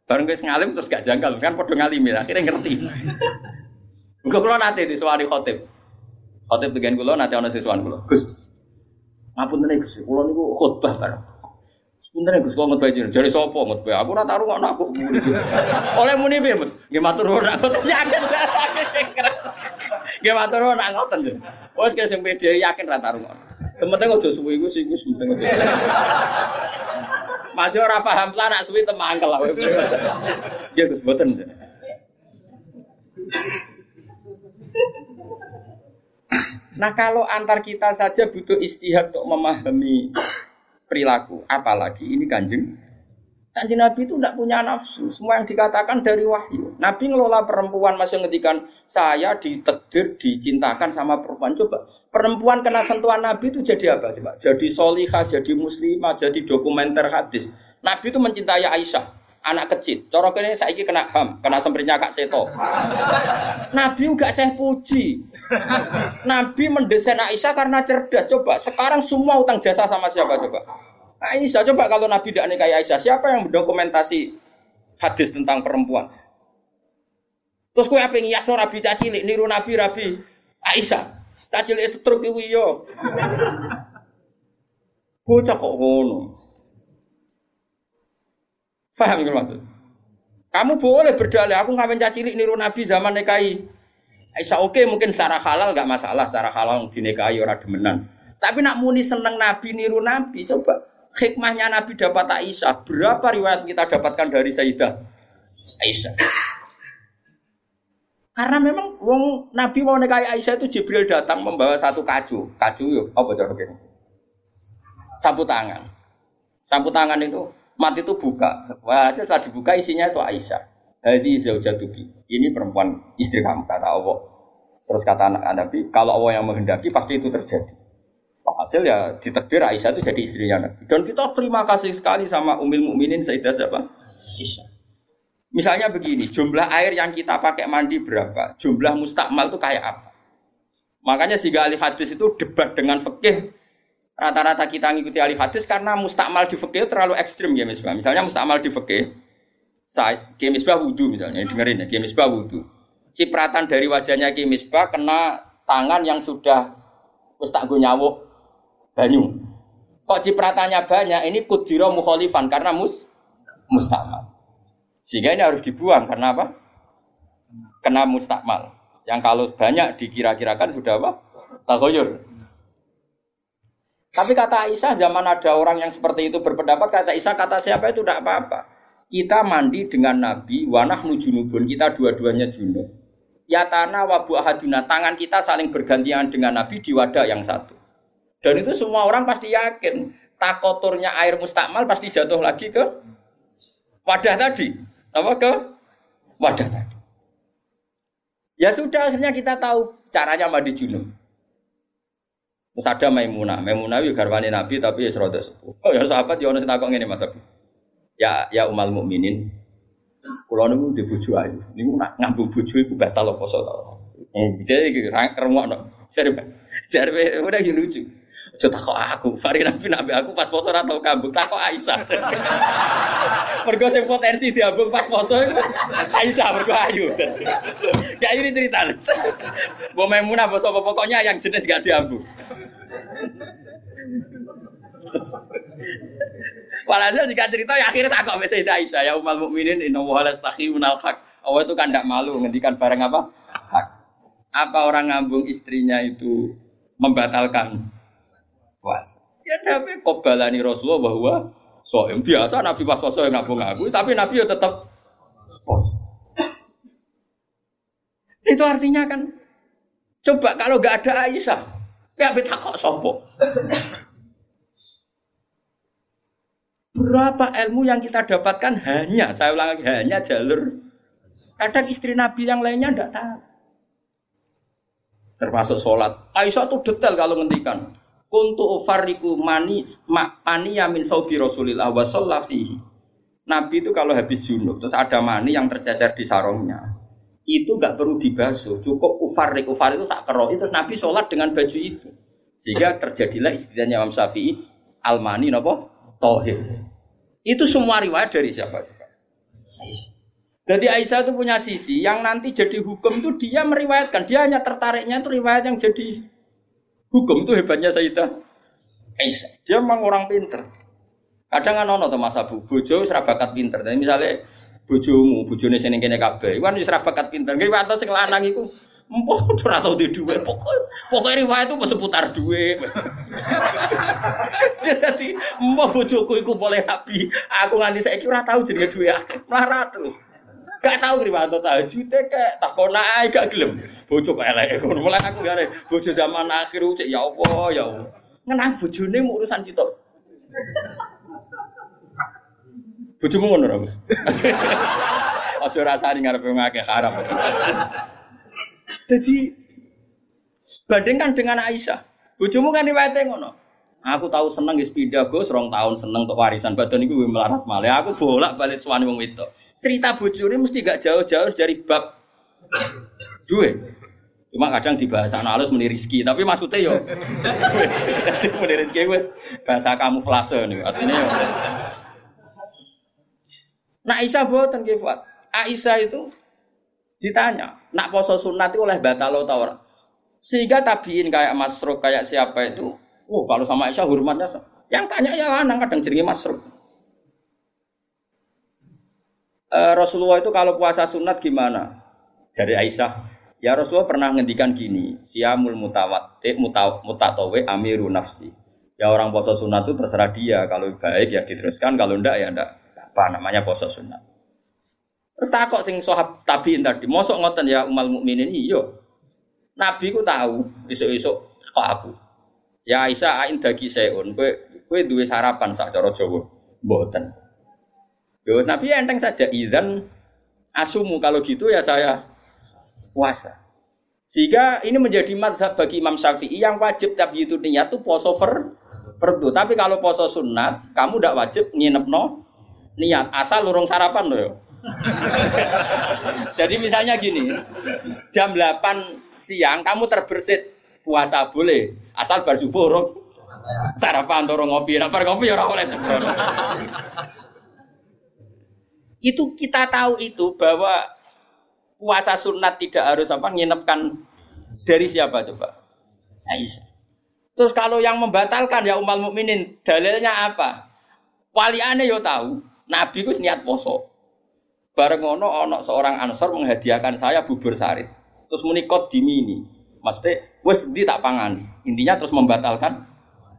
Bareng guys ngalim terus gak janggal kan padha ngalim ya akhirnya ngerti. Enggak kula nate di suwani khotib. Khotib bagian kula nate ana siswan kula. Gus. Ngapunten Gus, kula niku khotbah bareng. Sebenarnya Gus kok ngutbah jeneng jare sapa ngutbah? Aku ora taruh ngono aku. Oleh muni piye, Mas? Nggih matur nuwun aku yakin. Nggih matur nuwun nak ngoten. Wes sing pede yakin ra taruh. Sementing aja suwi iku sing penting. Masih ora paham lah nak suwi temangkel lah. Nggih Gus mboten. Nah kalau antar kita saja butuh istihad untuk memahami perilaku. Apalagi ini kanjeng. Kanjeng Nabi itu tidak punya nafsu. Semua yang dikatakan dari wahyu. Nabi ngelola perempuan masih ngetikan saya ditedir, dicintakan sama perempuan. Coba perempuan kena sentuhan Nabi itu jadi apa? Coba jadi solihah, jadi muslimah, jadi dokumenter hadis. Nabi itu mencintai Aisyah anak kecil. Cara kene saiki kena ham, kena semprinya Kak Seto. Nabi enggak saya puji. Nabi mendesain Aisyah karena cerdas. Coba sekarang semua utang jasa sama siapa coba? Aisyah coba kalau Nabi tidak nikahi Aisyah, siapa yang mendokumentasi hadis tentang perempuan? Terus kue apa yang no Nabi cacilik, niru Nabi Rabi Aisyah. Cacilik setruk itu yo. Bocah kok ngono. Faham gitu maksud? Kamu boleh berdalih, aku ngapain cacilik niru Nabi zaman nikahi. Aisyah oke okay, mungkin secara halal nggak masalah, secara halal dinikahi orang demenan. Tapi nak muni seneng Nabi niru Nabi, coba hikmahnya Nabi dapat Aisyah. Berapa riwayat kita dapatkan dari Sayyidah Aisyah? Karena memang wong Nabi mau nikahi Aisyah itu Jibril datang membawa satu kacu. Kacu yuk, apa cara begini? Sapu tangan. Sapu tangan itu mati itu buka. Wah, setelah dibuka isinya itu Aisyah. Hadi zaujatuki. Ini perempuan istri kamu kata Allah. Terus kata anak Nabi, kalau Allah yang menghendaki pasti itu terjadi. Hasil ya ditakdir Aisyah itu jadi istrinya Nabi. Dan kita terima kasih sekali sama Umil Mukminin Sayyidah siapa? Aisyah. Misalnya begini, jumlah air yang kita pakai mandi berapa? Jumlah mustakmal itu kayak apa? Makanya sehingga ahli hadis itu debat dengan fikih rata-rata kita ngikuti ahli hadis karena mustakmal di fikih terlalu ekstrim ya misbah. Misalnya mustakmal di fikih, saya Misbah wudhu misalnya, dengerin ya, Misbah wudhu. Cipratan dari wajahnya Ki Misbah kena tangan yang sudah mustak nyawuk banyu. Kok cipratannya banyak, ini kudiro mukholifan karena mus mustakmal. Sehingga ini harus dibuang karena apa? Kena mustakmal. Yang kalau banyak dikira-kirakan sudah apa? Tagoyur. Tapi kata Aisyah zaman ada orang yang seperti itu berpendapat kata Aisyah kata siapa itu tidak apa-apa. Kita mandi dengan Nabi, wanah junubun, kita dua-duanya junub. Ya tanah wabu ahaduna, tangan kita saling bergantian dengan Nabi di wadah yang satu. Dan itu semua orang pasti yakin. takoturnya air mustakmal pasti jatuh lagi ke wadah tadi. Apa ke wadah tadi. Ya sudah akhirnya kita tahu caranya mandi junub. Terus ada Maimunah. Maimunah itu garwani Nabi tapi ya seroda sepuh. Oh ya sahabat ya ono takok ngene Mas Abi. Ya ya umal mukminin. Kulo niku di bojo ayu. Niku nak ngambung bojo iku batal apa to. Eh jadi iki rungokno. Jare jare udah lucu. Aja takok aku, Fari Nabi nabi aku pas foto ora tau kambung, takok Aisyah. mergo sing potensi diambung pas foto itu Aisyah mergo ayu. Gak ini cerita. Mbok Maimunah apa sapa pokoknya yang jenis gak diambung. Walhasil jika cerita ya akhirnya takok wis Aisyah ya umal mukminin inna wa la minal haq. Allah itu kan tidak malu ngendikan barang apa? Hak. Apa orang ngambung istrinya itu membatalkan puasa. Ya Nabi kobalani Rasulullah bahwa soem biasa Nabi pas puasa yang ngabung ngaku, tapi Nabi ya tetap pos. Itu artinya kan, coba kalau nggak ada Aisyah, ya kita kok sopo. Berapa ilmu yang kita dapatkan hanya, saya ulang lagi, hanya jalur. Kadang istri Nabi yang lainnya tidak tahu. Termasuk sholat. Aisyah tuh detail kalau ngendikan. Kuntu ufariku mani mani yamin saubi Rasulillah wa fihi. Nabi itu kalau habis junub terus ada mani yang tercecer di sarungnya. Itu gak perlu dibasuh, cukup ufarik ufar itu tak kerok. Terus Nabi sholat dengan baju itu. Sehingga terjadilah istilahnya Imam Syafi'i al-mani nopo tohir. Itu semua riwayat dari siapa? Jadi Aisyah itu punya sisi yang nanti jadi hukum itu dia meriwayatkan. Dia hanya tertariknya itu riwayat yang jadi Hukum itu hebatnya Sayyidah Aisyah. Dia memang orang pinter. Kadang kan ono Mas Abu, bojo serabakat pinter. Dan misalnya bojomu, bojone sini kene kabeh, iku kan wis bakat pinter. Nggih wates sing lanang iku ora tau di duwe pokok pokoknya riwayat itu seputar duwe. Jadi empok bojoku iku boleh nabi. Aku nganti saiki ora tau jenenge duwe akeh. Melarat terus. Gak tahu Kriwanto tahajud kayak takon ae gak gelem. Bojo kok elek ngono. Mulai aku gare bojo zaman akhir cek ya Allah ya. Ngenang bojone mau urusan sitok. Bojomu ngono ora, Mas? Aja rasani ngarepe ngake haram. Jadi bandingkan dengan Aisyah. Bojomu kan riwayate ngono. Aku tahu seneng wis pindah Gus, rong tahun seneng untuk warisan badan iku melarat malah. Aku bolak-balik suwani wong wedok cerita bujuri mesti gak jauh-jauh dari bab duit. Cuma kadang di bahasa analis meni rizki, tapi maksudnya yo meni rizki wes bahasa kamuflase nih artinya yo. Nah Aisyah boten Fuad. Aisyah itu ditanya, nak poso sunat itu oleh batalo tawar. Sehingga tabiin kayak Masruk kayak siapa itu, oh kalau sama Aisyah hormatnya yang tanya ya lanang kadang jadi Masruk. Eh, Rasulullah itu kalau puasa sunat gimana? Jadi Aisyah, ya Rasulullah pernah ngendikan gini, siamul mutawat, eh, mutatawe amiru nafsi. Ya orang puasa sunat itu terserah dia, kalau baik ya diteruskan, kalau ndak ya ndak. Apa namanya puasa sunat? Terus takok sing sohab tabiin tadi, mosok ngoten ya umal mukminin iyo. Nabi ku tahu, isuk-isuk kok aku. Ya Aisyah ain dagi seun, kue kue duwe sarapan sak cara Jawa. Mboten. Yo, Nabi enteng saja izan asumu kalau gitu ya saya puasa. Sehingga ini menjadi madhab bagi Imam Syafi'i yang wajib tapi itu niat itu poso fer perdu. Tapi kalau poso sunat, kamu tidak wajib nginep no niat asal lurung sarapan loh. Jadi misalnya gini, jam 8 siang kamu terbersit puasa boleh asal bar subuh sarapan turun ngopi, rapar ngopi ya ora oleh itu kita tahu itu bahwa puasa sunat tidak harus apa nginepkan dari siapa coba? Aisyah. Terus kalau yang membatalkan ya umat mukminin dalilnya apa? Wali aneh yo tahu, Nabi ku niat poso. Bareng ono ono seorang ansor menghadiahkan saya bubur sarit. Terus munikot dimini. Maksudnya, wes di tak pangan. Intinya terus membatalkan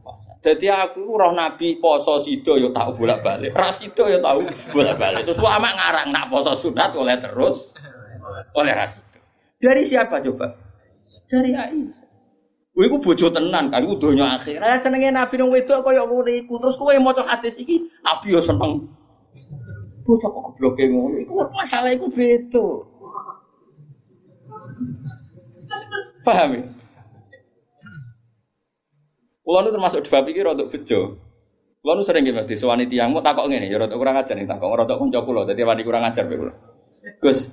puasa. Jadi aku roh Nabi poso sido yo tahu bolak-balik. Ras sido yo tahu bolak-balik. Terus lama ngarang nak poso sunat oleh terus oleh ras itu. Dari siapa coba? Dari Aisyah. Kowe iku bojo tenan kan iku donya akhir. Lah senenge Nabi nang wedok kaya ngono iku. Terus kowe maca hadis iki Nabi yo seneng. Bocah kok gobloke ngono. Iku masalah iku beda. Paham ya? Kulo nu termasuk dua pikir untuk bejo. Kulo nu sering gitu, disewani tiang mau takok ngene, ya rada kurang ajar nih takok, rada kanca kulo, dadi wani kurang ajar kulo. Gus,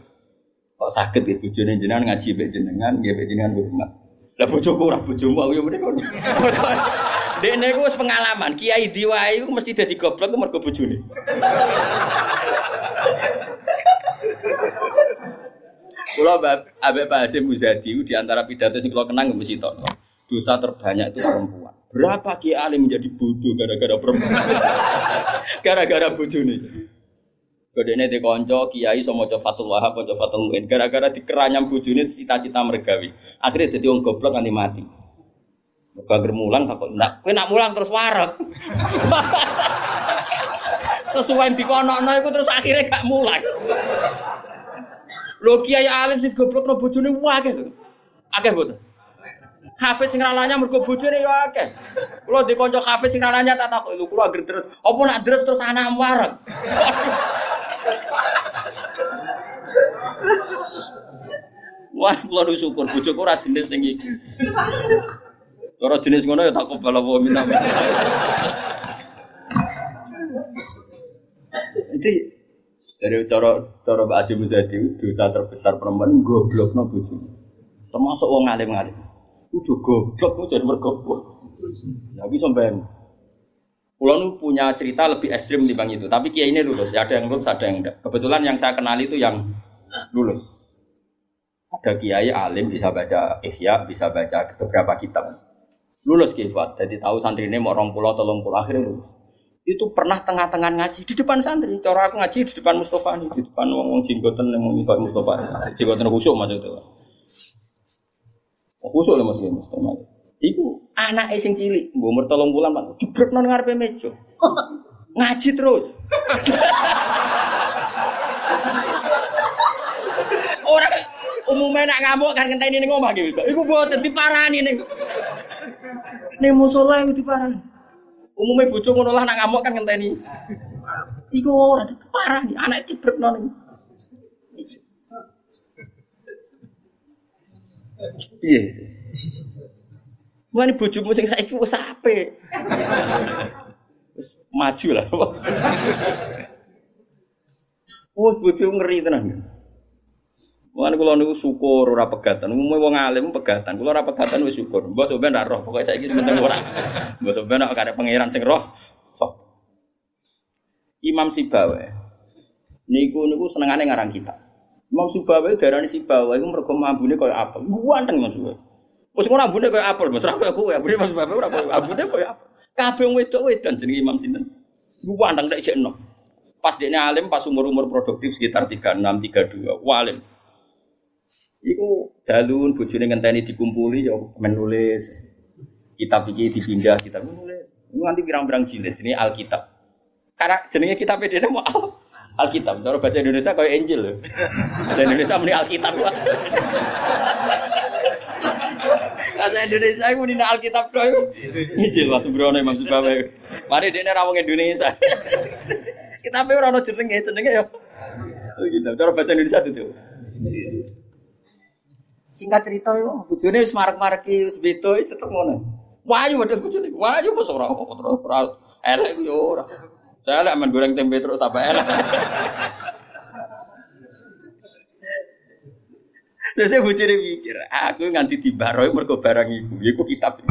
kok sakit gitu bojone jenengan ngaji mbek jenengan, nggih mbek jenengan hormat. Lah bojoku ora bojomu aku ya kono. Dekne ku wis pengalaman, kiai diwai ku mesti dadi goblok ku mergo bojone. Kulo Abe Pak Hasim Muzadi di antara pidato sing kulo kenang mesti tok. Dosa terbanyak itu perempuan. Berapa kiai alim menjadi bodoh gara-gara perempuan? gara-gara bojone. Kodene di konco kiai sama maca Fatul Wahab, maca Fatul Muin. Gara-gara dikeranyam bojone cita-cita mergawi. Akhirnya jadi wong goblok nanti mati. Mergo mulang takut ndak kowe nak mulang terus warak. terus suwen dikonokno iku terus akhirnya gak mulang. Lho kiai alim sing goblokno bojone akeh lho. Akeh mboten. Hafiz sing ralanya mergo bojone ya akeh. Kula di kanca hafiz sing ralanya tak takok lho kula agar terus. Apa nak terus terus anak wareg. Wah, kula nu syukur bojoku ora jenis sing iki. Ora jenis ngono ya tak kobal apa minta. Jadi dari cara cara Pak Asim Muzadi dosa terbesar perempuan goblok no bojo. Termasuk wong alim-alim. Udah goblok kok jadi bergoblok. Nah bisa ben. Pulau nu punya cerita lebih ekstrim bang itu, tapi kiai ini lulus. Ya, ada yang lulus, ada yang enggak. Kebetulan yang saya kenal itu yang lulus. Ada kiai alim bisa baca ihya, bisa baca beberapa kitab. Lulus kifat, jadi tahu santri ini mau orang pulau, tolong pulau akhirnya lulus itu pernah tengah-tengah ngaji di depan santri. Cara aku ngaji di depan Mustafa nih, di depan wong wong jinggoten yang mau Mustafa. Jinggoten khusyuk maksudnya. Khusyuk lah masih Mustafa. Iku anak sing cilik, mbok umur tolong bulan pak, jebrek nang ngarepe meja. Ngaji terus. Orang umumnya nak ngamuk kan ngenteni ning omah gitu. Iku mboten diparani ning. Ning musala iku diparani. Umumnya bojo ngono lah nak ngamuk kan ngenteni. Iku ora parah nih, anak cibrek non. Iya. Mulane bojomu sing saiki wis apik. Wis maju lah. Wes bojo ngeri tenan. Mulane kula niku syukur ora pegatan. Umume wong alim pegatan. Kula ora pegatan wis syukur. Mbok sampean ora roh, pokoke saiki penting ora. Mbok sampean nek karep pangeran sing roh. Sok. Imam Sibawa. Niku niku senengane ngarang kitab. Imam Sibawa darani Sibawa iku mergo mambune koyo apel. Ganteng Mas Sibawa. Wis ngono ambune koyo apel, Mas. Ora koyo kowe, ambune Mas Sibawa ora koyo ambune koyo apel. Kabeh wedok wedan jenenge Imam sinten. Ganteng nek jekno. Pas dekne alim pas umur-umur produktif sekitar 36 32. Walim. Iku dalun bojone ngenteni dikumpuli ya menulis. Kitab iki dipindah kita menulis. Nanti pirang-pirang jilid jenenge Alkitab. Karena jenenge kitab dene mau Alkitab. Cara bahasa Indonesia kayak Injil loh. Bahasa Indonesia muni Alkitab. Bahasa Indonesia iku muni Alkitab doh. Injil Mas Brono Imam Subawe. Mari dene ra wong Indonesia. Kitabe ora ono jenenge, jenenge ya. Gitu. Cara bahasa Indonesia itu. Singkat cerita itu, bujune wis marek-mareki wis beda tetep ngono. Wayu ada bujune. Wayu kok ora apa terus elek yo ora. Saya elek men goreng tempe terus tambah elek. Terus saya bujune mikir, aku nganti dibaroi mergo barang ibu, iku kitab.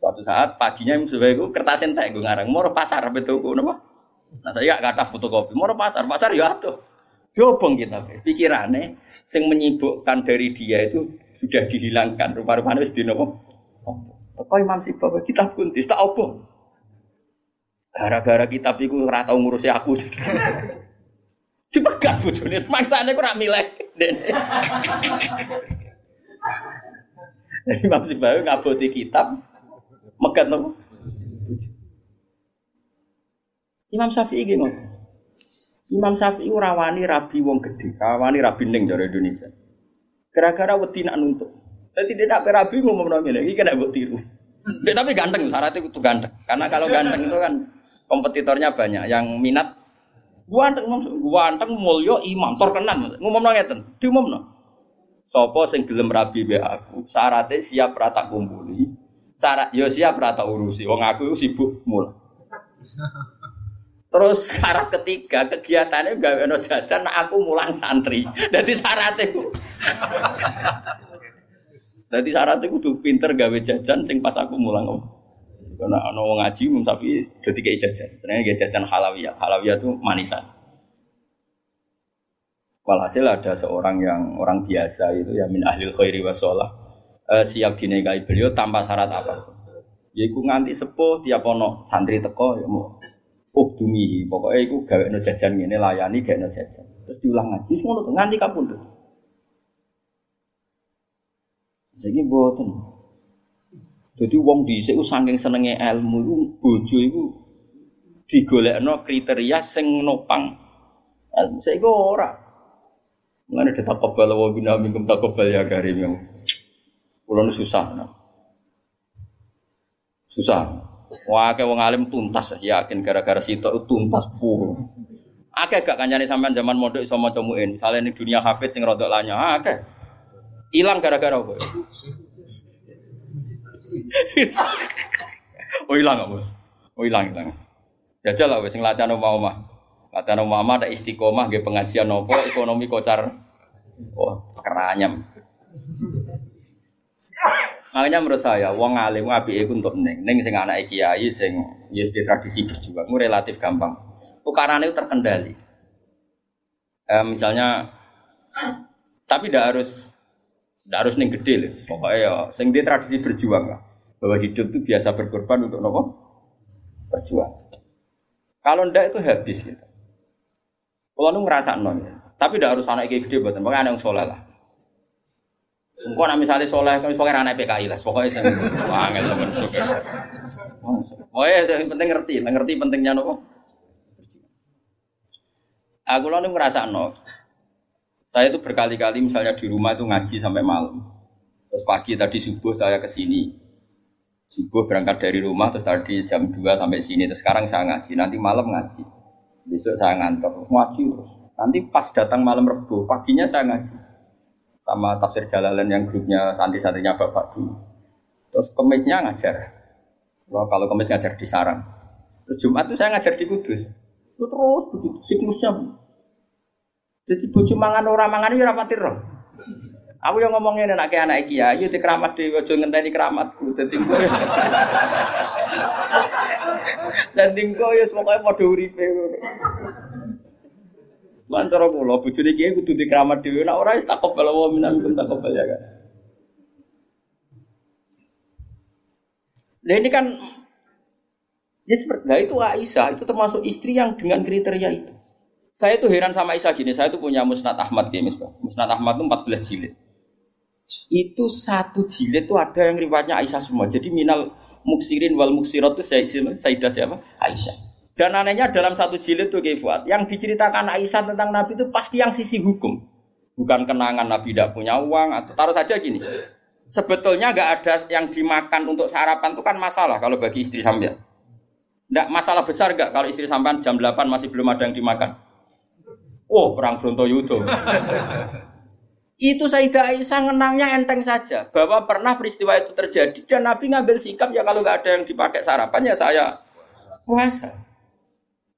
Suatu saat paginya sebagai itu kertas entek gue ngarang, mau pasar betul gue napa? Nah saya gak kata fotokopi, mau pasar, pasar ya tuh. Dobong kita, pikirannya, sing menyibukkan dari dia itu sudah dihilangkan. Rupa-rupanya wis dinopo. Apa Imam Sibab kita pun tak apa? Gara-gara kitab itu ora tau ngurusi aku. Dipegat bojone, mangsane ku ora milih. Imam Sibab ngaboti kitab megat nopo? Imam Syafi'i gini Imam Syafi'i rawani rabi wong gede, rawani rabi ning dari Indonesia. Gara-gara wedi nak nuntut. Jadi dia nak rabi ngomong ngene iki kena mbok tiru. Dia, tapi ganteng, syaratnya itu ganteng. Karena kalau ganteng itu kan kompetitornya banyak. Yang minat ganteng ganteng mulya imam. Terkenan ngomong ngeten. Diumumno. Sapa sing gelem rabi be aku? Syaratnya siap rata kumpuli. Syarat yo siap rata urusi. Wong aku sibuk mul Terus syarat ketiga kegiatannya gak ono jajan aku mulang santri. Jadi syaratnya Jadi syarat itu tuh pinter gawe jajan sing pas aku mulang. Karena ana wong ngaji tapi dadi kayak jajan. Senenge kayak jajan halawiyah. Halawiyah itu manisan. Walhasil ada seorang yang orang biasa itu ya min ahlil khairi wasolah eh, siap beliau tanpa syarat apa. Yaiku nganti sepuh tiap ono santri teko ya mau ukdumi pokoknya iku gawe no jajan ini layani gawe no jajan terus diulang ngaji tuh nganti kapun tuh jadi buatan jadi wong di sini saking senengnya ilmu itu bojo itu digolekno kriteria sing nopang ilmu saya ora Mengenai detak kebal wa bina minkum tak kebal ya karim Pulau susah, nah. susah. Wah, kayak wong alim tuntas yakin gara-gara sitok tuntas pur. Akeh gak kancane sampean zaman modok iso maca muin. Misale ning dunia hafid sing rodok lanya, akeh. Hilang gara-gara apa? Oh hilang? Bos? Oh hilang hilang. Jajal lah sing latihan omah-omah. Latihan omah ada istiqomah nggih pengajian nopo ekonomi kocar. Oh, keranyam. Makanya menurut saya, wong alim api itu untuk neng, neng sing anak kiai sing yes di tradisi berjuang, relatif gampang. Tukaran itu terkendali. Eh, misalnya, tapi tidak harus tidak harus neng gede loh. Pokoknya ya, sing di tradisi berjuang lah. Bahwa hidup itu biasa berkorban untuk nopo berjuang. Kalau ndak itu habis gitu. Kalau nu ngerasa non, tapi tidak harus anak kiai gede buatan, pokoknya anak yang soleh lah. Engko nek misale soleh kok pokoke ana PKI lah, pokoke sing angel temen. Oh ya, yang penting ngerti, ngerti pentingnya nopo. Aku lalu ngerasa no. Saya itu berkali-kali misalnya di rumah itu ngaji sampai malam. Terus pagi tadi subuh saya ke sini. Subuh berangkat dari rumah terus tadi jam 2 sampai sini. Terus sekarang saya ngaji, nanti malam ngaji. Besok saya ngantor, ngaji terus. Nanti pas datang malam Rebu, paginya saya ngaji sama tafsir Jalalain yang grupnya santri-santrinya bapak dulu. Terus kemisnya ngajar. Wah, kalau kemis ngajar di sarang. Terus Jumat itu saya ngajar di Kudus. Itu terus begitu siklusnya. Jadi bojo mangan ora mangan ya rapati roh. Aku yang ngomongin anak anak iki ya, di keramat di aja ngenteni keramatku. Dadi kok Dan tingko ya semoga padha uripe Lan cara kula bojone kiai kudu dikeramat dhewe nek ora wis takobal wa minam kum takobal ya kan. Nah ini kan ya seperti nah itu Aisyah itu termasuk istri yang dengan kriteria itu. Saya itu heran sama Aisyah gini, saya itu punya Musnad Ahmad ya, Musnad Ahmad itu 14 jilid. Itu satu jilid itu ada yang riwayatnya Aisyah semua. Jadi minal muksirin wal muksirat itu Sayyidah siapa? Aisyah. Dan anehnya dalam satu jilid itu Kifat, yang diceritakan Aisyah tentang Nabi itu pasti yang sisi hukum. Bukan kenangan Nabi tidak punya uang atau taruh saja gini. Sebetulnya nggak ada yang dimakan untuk sarapan itu kan masalah kalau bagi istri sampean. Tidak masalah besar nggak kalau istri sampean jam 8 masih belum ada yang dimakan. Oh, perang Brontoyudo. Itu Sayyidah Aisyah ngenangnya enteng saja bahwa pernah peristiwa itu terjadi dan Nabi ngambil sikap ya kalau nggak ada yang dipakai sarapan ya saya puasa.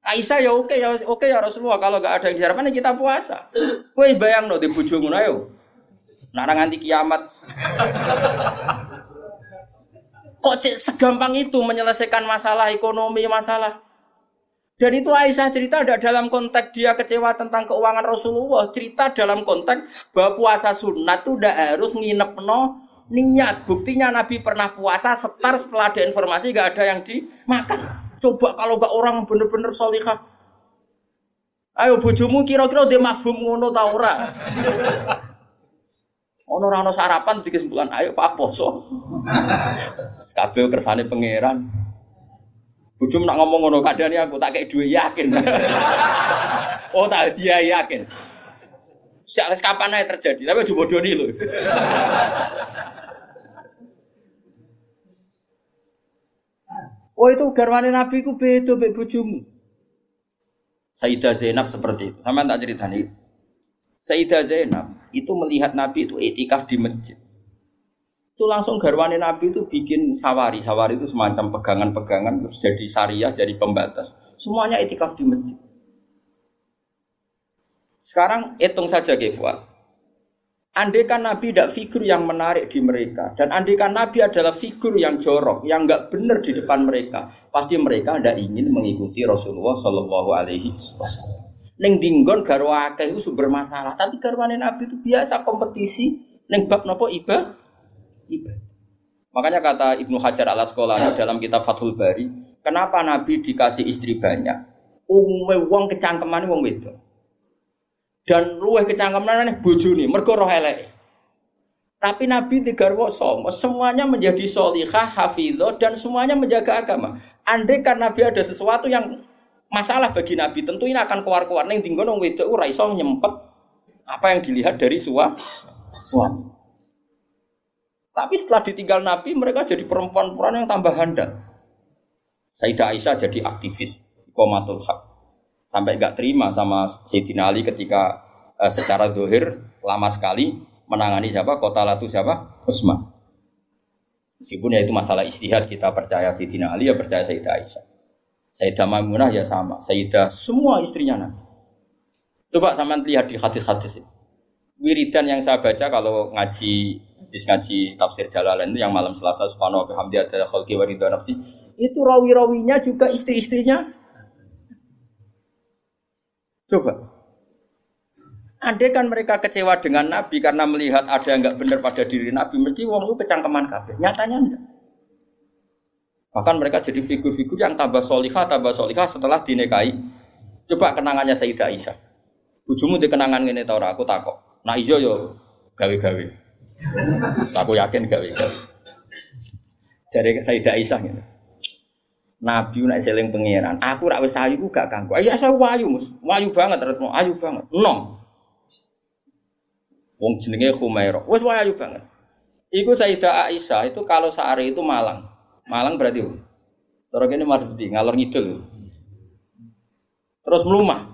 Aisyah ya oke ya oke ya Rasulullah kalau gak ada yang diharapkan ya kita puasa. Kowe bayang no di ngono ayo. Nak nganti kiamat. Kok segampang itu menyelesaikan masalah ekonomi masalah. Dan itu Aisyah cerita ada dalam konteks dia kecewa tentang keuangan Rasulullah. Cerita dalam konteks bahwa puasa sunat itu udah harus nginep no niat. Buktinya Nabi pernah puasa setar setelah ada informasi gak ada yang dimakan. Coba kalau gak orang bener-bener solihah. Ayo bojomu kira-kira dia mafhum ngono ta ora? Ono ora ono sarapan di kesimpulan, ayo Pak poso. Kabeh kersane pangeran. Bujum nak ngomong ngono kadane aku tak kayak duwe yakin. oh tak dia yakin. Sejak kapan aja terjadi, tapi aja bodoni lho. Oh itu garwane Nabi ku beda mbek bojomu. Sayyidah Zainab seperti itu. Sama tak ceritani. Sayyidah Zainab itu melihat Nabi itu itikaf di masjid. Itu langsung garwane Nabi itu bikin sawari. Sawari itu semacam pegangan-pegangan terus jadi syariah, jadi pembatas. Semuanya etikaf di masjid. Sekarang hitung saja Gefuat. Andai kan Nabi tidak figur yang menarik di mereka dan andai kan Nabi adalah figur yang jorok, yang nggak benar di depan mereka, pasti mereka tidak ingin mengikuti Rasulullah Shallallahu Alaihi Wasallam. Neng dinggon garwa itu sumber masalah, tapi garwane Nabi itu biasa kompetisi. Neng bab nopo iba, iba. Makanya kata Ibnu Hajar al Asqalani dalam kitab Fathul Bari, kenapa Nabi dikasih istri banyak? Umumnya uang kecangkeman uang itu dan luweh kecangkeman bojone mergo roh elek. Tapi Nabi digarwa somo, semuanya menjadi solihah, hafidho, dan semuanya menjaga agama. Andai kan Nabi ada sesuatu yang masalah bagi Nabi, tentu ini akan keluar-keluar. Neng tinggal wedok ora iso nyempet apa yang dilihat dari sua, suami. Tapi setelah ditinggal Nabi, mereka jadi perempuan-perempuan yang tambah handal. Sayyidah Aisyah jadi aktivis, komatul hak sampai nggak terima sama Sayyidina Ali ketika uh, secara dohir lama sekali menangani siapa kota latu siapa Utsman. Meskipun ya itu masalah istihad kita percaya Sayyidina Ali ya percaya Sayyidah Aisyah. Sayyidah Maimunah ya sama, Sayyidah semua istrinya Nabi. Coba sama lihat di hadis-hadis itu. Wiridan yang saya baca kalau ngaji habis ngaji tafsir Jalalain itu yang malam Selasa subhanahu wa bihamdi ada khalqi wa nafsi itu rawi-rawinya juga istri-istrinya Coba. Andai kan mereka kecewa dengan Nabi karena melihat ada yang nggak benar pada diri Nabi, mesti wong itu kecangkeman kabeh. Nyatanya enggak. Bahkan mereka jadi figur-figur yang tambah solihah, tambah solihah setelah dinekai. Coba kenangannya Sayyidah Aisyah. Bujumu di kenangan ini tau aku takok. Nah iyo yo gawe-gawe. Aku yakin gawe-gawe. Jadi Sayyidah Aisyah gitu. Nabi nak seling pangeran. Aku rak wis ayu gak kanggo. Ayo saya wayu, Mus. Wayu banget retno, ayu banget. Nom. Wong jenenge Khumairah. Wis wayu banget. Iku Sayyidah Aisyah itu kalau sehari itu Malang. Malang berarti Terus ini di ngalor ngidul. Terus melumah.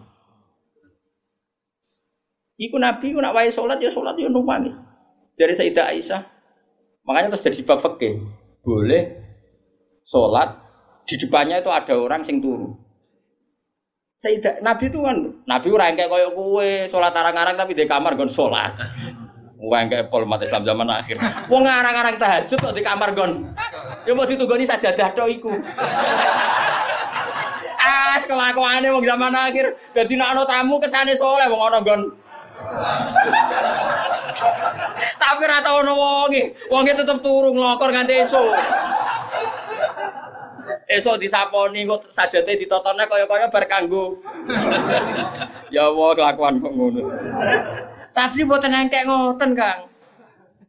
Iku Nabi nak wae salat ya salat ya nangis. Dari Sayyidah Aisyah. Makanya terus jadi bab fikih. Boleh salat di depannya itu ada orang sing turu. Sayyidah Nabi itu kan Nabi ora kayak koyo kowe salat arang-arang tapi di kamar gon salat. Wong kayak pol mati Islam zaman akhir. Wong arang-arang tahajud kok di kamar gon. Ya mau ditunggoni sajadah tok iku. As kelakuane wong zaman akhir. Dadi nek ana tamu kesane soleh wong ana gon. Tapi ora tau ono wonge. Wonge tetep turu nglokor nganti esuk. esok disaponi kok sajate ditotone kaya-kaya bar kanggo. ya Allah kelakuan kok ngono. Tapi mboten engkek ngoten, Kang.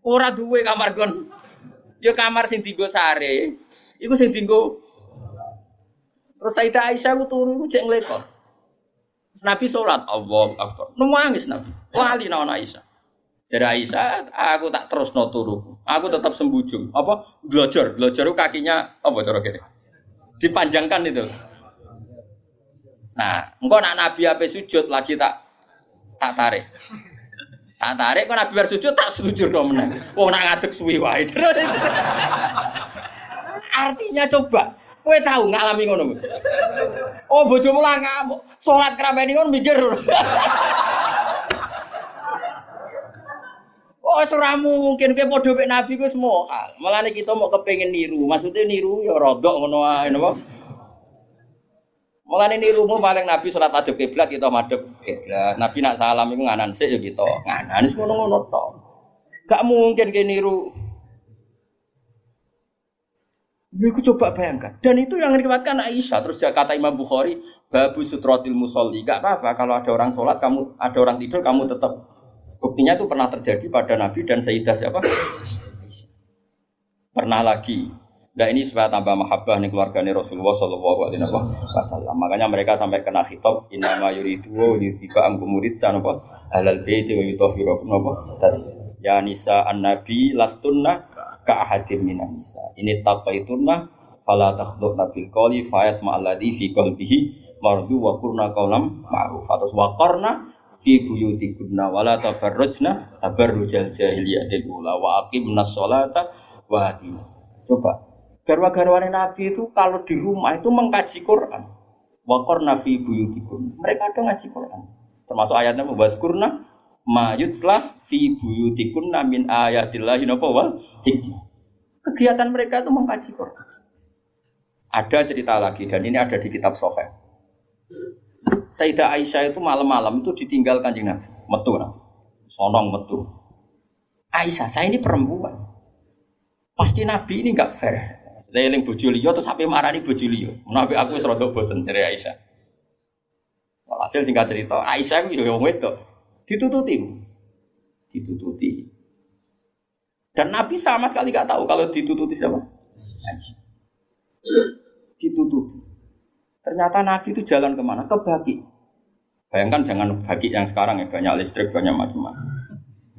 Ora duwe kamar gon. Ya kamar sing sare. Iku sing dienggo Terus Sayyidah Aisyah ku turu ku cek nglekor. Nabi sholat, Allah Akbar. Nangis Nabi. Wali naon Aisyah. Jadi Aisyah, aku tak terus no turu. Aku tetap sembujung. Apa? Belajar. Belajar kakinya apa cara kira? dipanjangkan itu. Nah, engkau nak Nabi apa sujud lagi tak tak tarik. Tak tarik kok Nabi bersujud tak sujud dong menang. Oh nak ngaduk suwi wae. Artinya coba, kowe tahu ngalami ngono. Oh bojomu lah ngamuk, salat keramen ngono mikir. Oh, ora mungkin kowe padha mek nabi semua hal. Mulane kita mau kepengin niru. Maksudnya niru ya rodok ngono ae napa? Mulane nirumu paling nabi salat adep kiblat kita madhep kiblat. Nabi nak salam iku nganan sik ya kita. Nganan wis ngono-ngono tok. Gak mungkin ke niru. Iku coba bayangkan. Dan itu yang diriwayatkan Aisyah. Terus kata Imam Bukhari, babu sutrotil musolli. Gak apa-apa kalau ada orang sholat, kamu ada orang tidur, kamu tetap Buktinya itu pernah terjadi pada Nabi dan Sayyidah siapa? Pernah lagi. Nah ini supaya tambah mahabbah nih keluarganya Rasulullah Shallallahu Alaihi Wasallam. Makanya mereka sampai kena khitab inama yuridu yutiba amku murid sanapa halal baiti wa yutahhirukum napa ya nisa an nabi lastunna ka ahadim minan nisa ini taqaitunna fala takhdhubna bil qawli fayat ma'alladhi fi qalbihi mardu wa qurna qawlam ma'ruf atau wa fi buyutikunna wala tabarrujna tabarrujal jahiliyatil ula wa aqimna sholata wa atinas coba garwa-garwane nabi itu kalau di rumah itu mengkaji Quran. Wa qarna fi buyutikunna mereka ada ngaji Quran. Termasuk ayatnya membuat kurna mayutla fi buyutikunna min ayatillahi napa wal kegiatan mereka itu mengkaji Quran. Ada cerita lagi dan ini ada di kitab Sahih Sayyidah Aisyah itu malam-malam itu ditinggal kanjeng Nabi. Metu Nabi. Sonong metu. Aisyah, saya ini perempuan. Pasti Nabi ini enggak fair. Saya eling bojo liya terus sampai marani bojo liya. Nabi aku wis rada bosen dari Aisyah. Hasil singkat cerita, Aisyah itu yang wedok ditututi. Ditututi. Dan Nabi sama sekali nggak tahu kalau ditututi siapa. Aisyah. Ditututi. Ternyata Nabi itu jalan ke mana? Ke bagi. Bayangkan jangan bagi yang sekarang ya banyak listrik banyak macam-macam.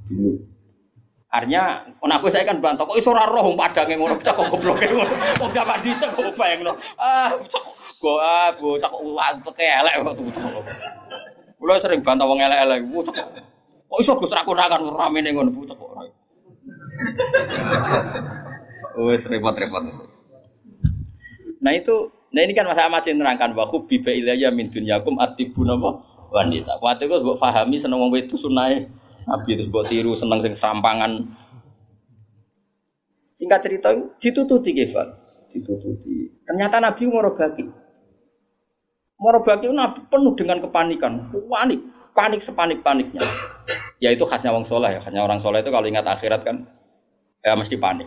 Dulu. Artinya, saya kan bantah kok iso ora roh padange ngono cak kok goblok ngono. Wong zaman dhisik kok bayangno. Ah, cak go ah, go cak pakai elek kok. Kulo sering bantah wong elek-elek. Kok iso Gus ra kurangan ramene ngono cak kok ora. Wes repot-repot. Nah itu Nah ini kan masa masih nerangkan bahwa biba ilayya min dunyakum atibu napa wanita. Waktu itu buat pahami seneng wong itu sunai Nabi itu buat tiru seneng sing serampangan. Singkat cerita ditututi Kefal, ditututi. Ternyata Nabi. Morobaki itu Nabi penuh dengan kepanikan, panik, panik sepanik paniknya. Ya itu khasnya wong soleh ya, khasnya orang soleh itu kalau ingat akhirat kan ya mesti panik.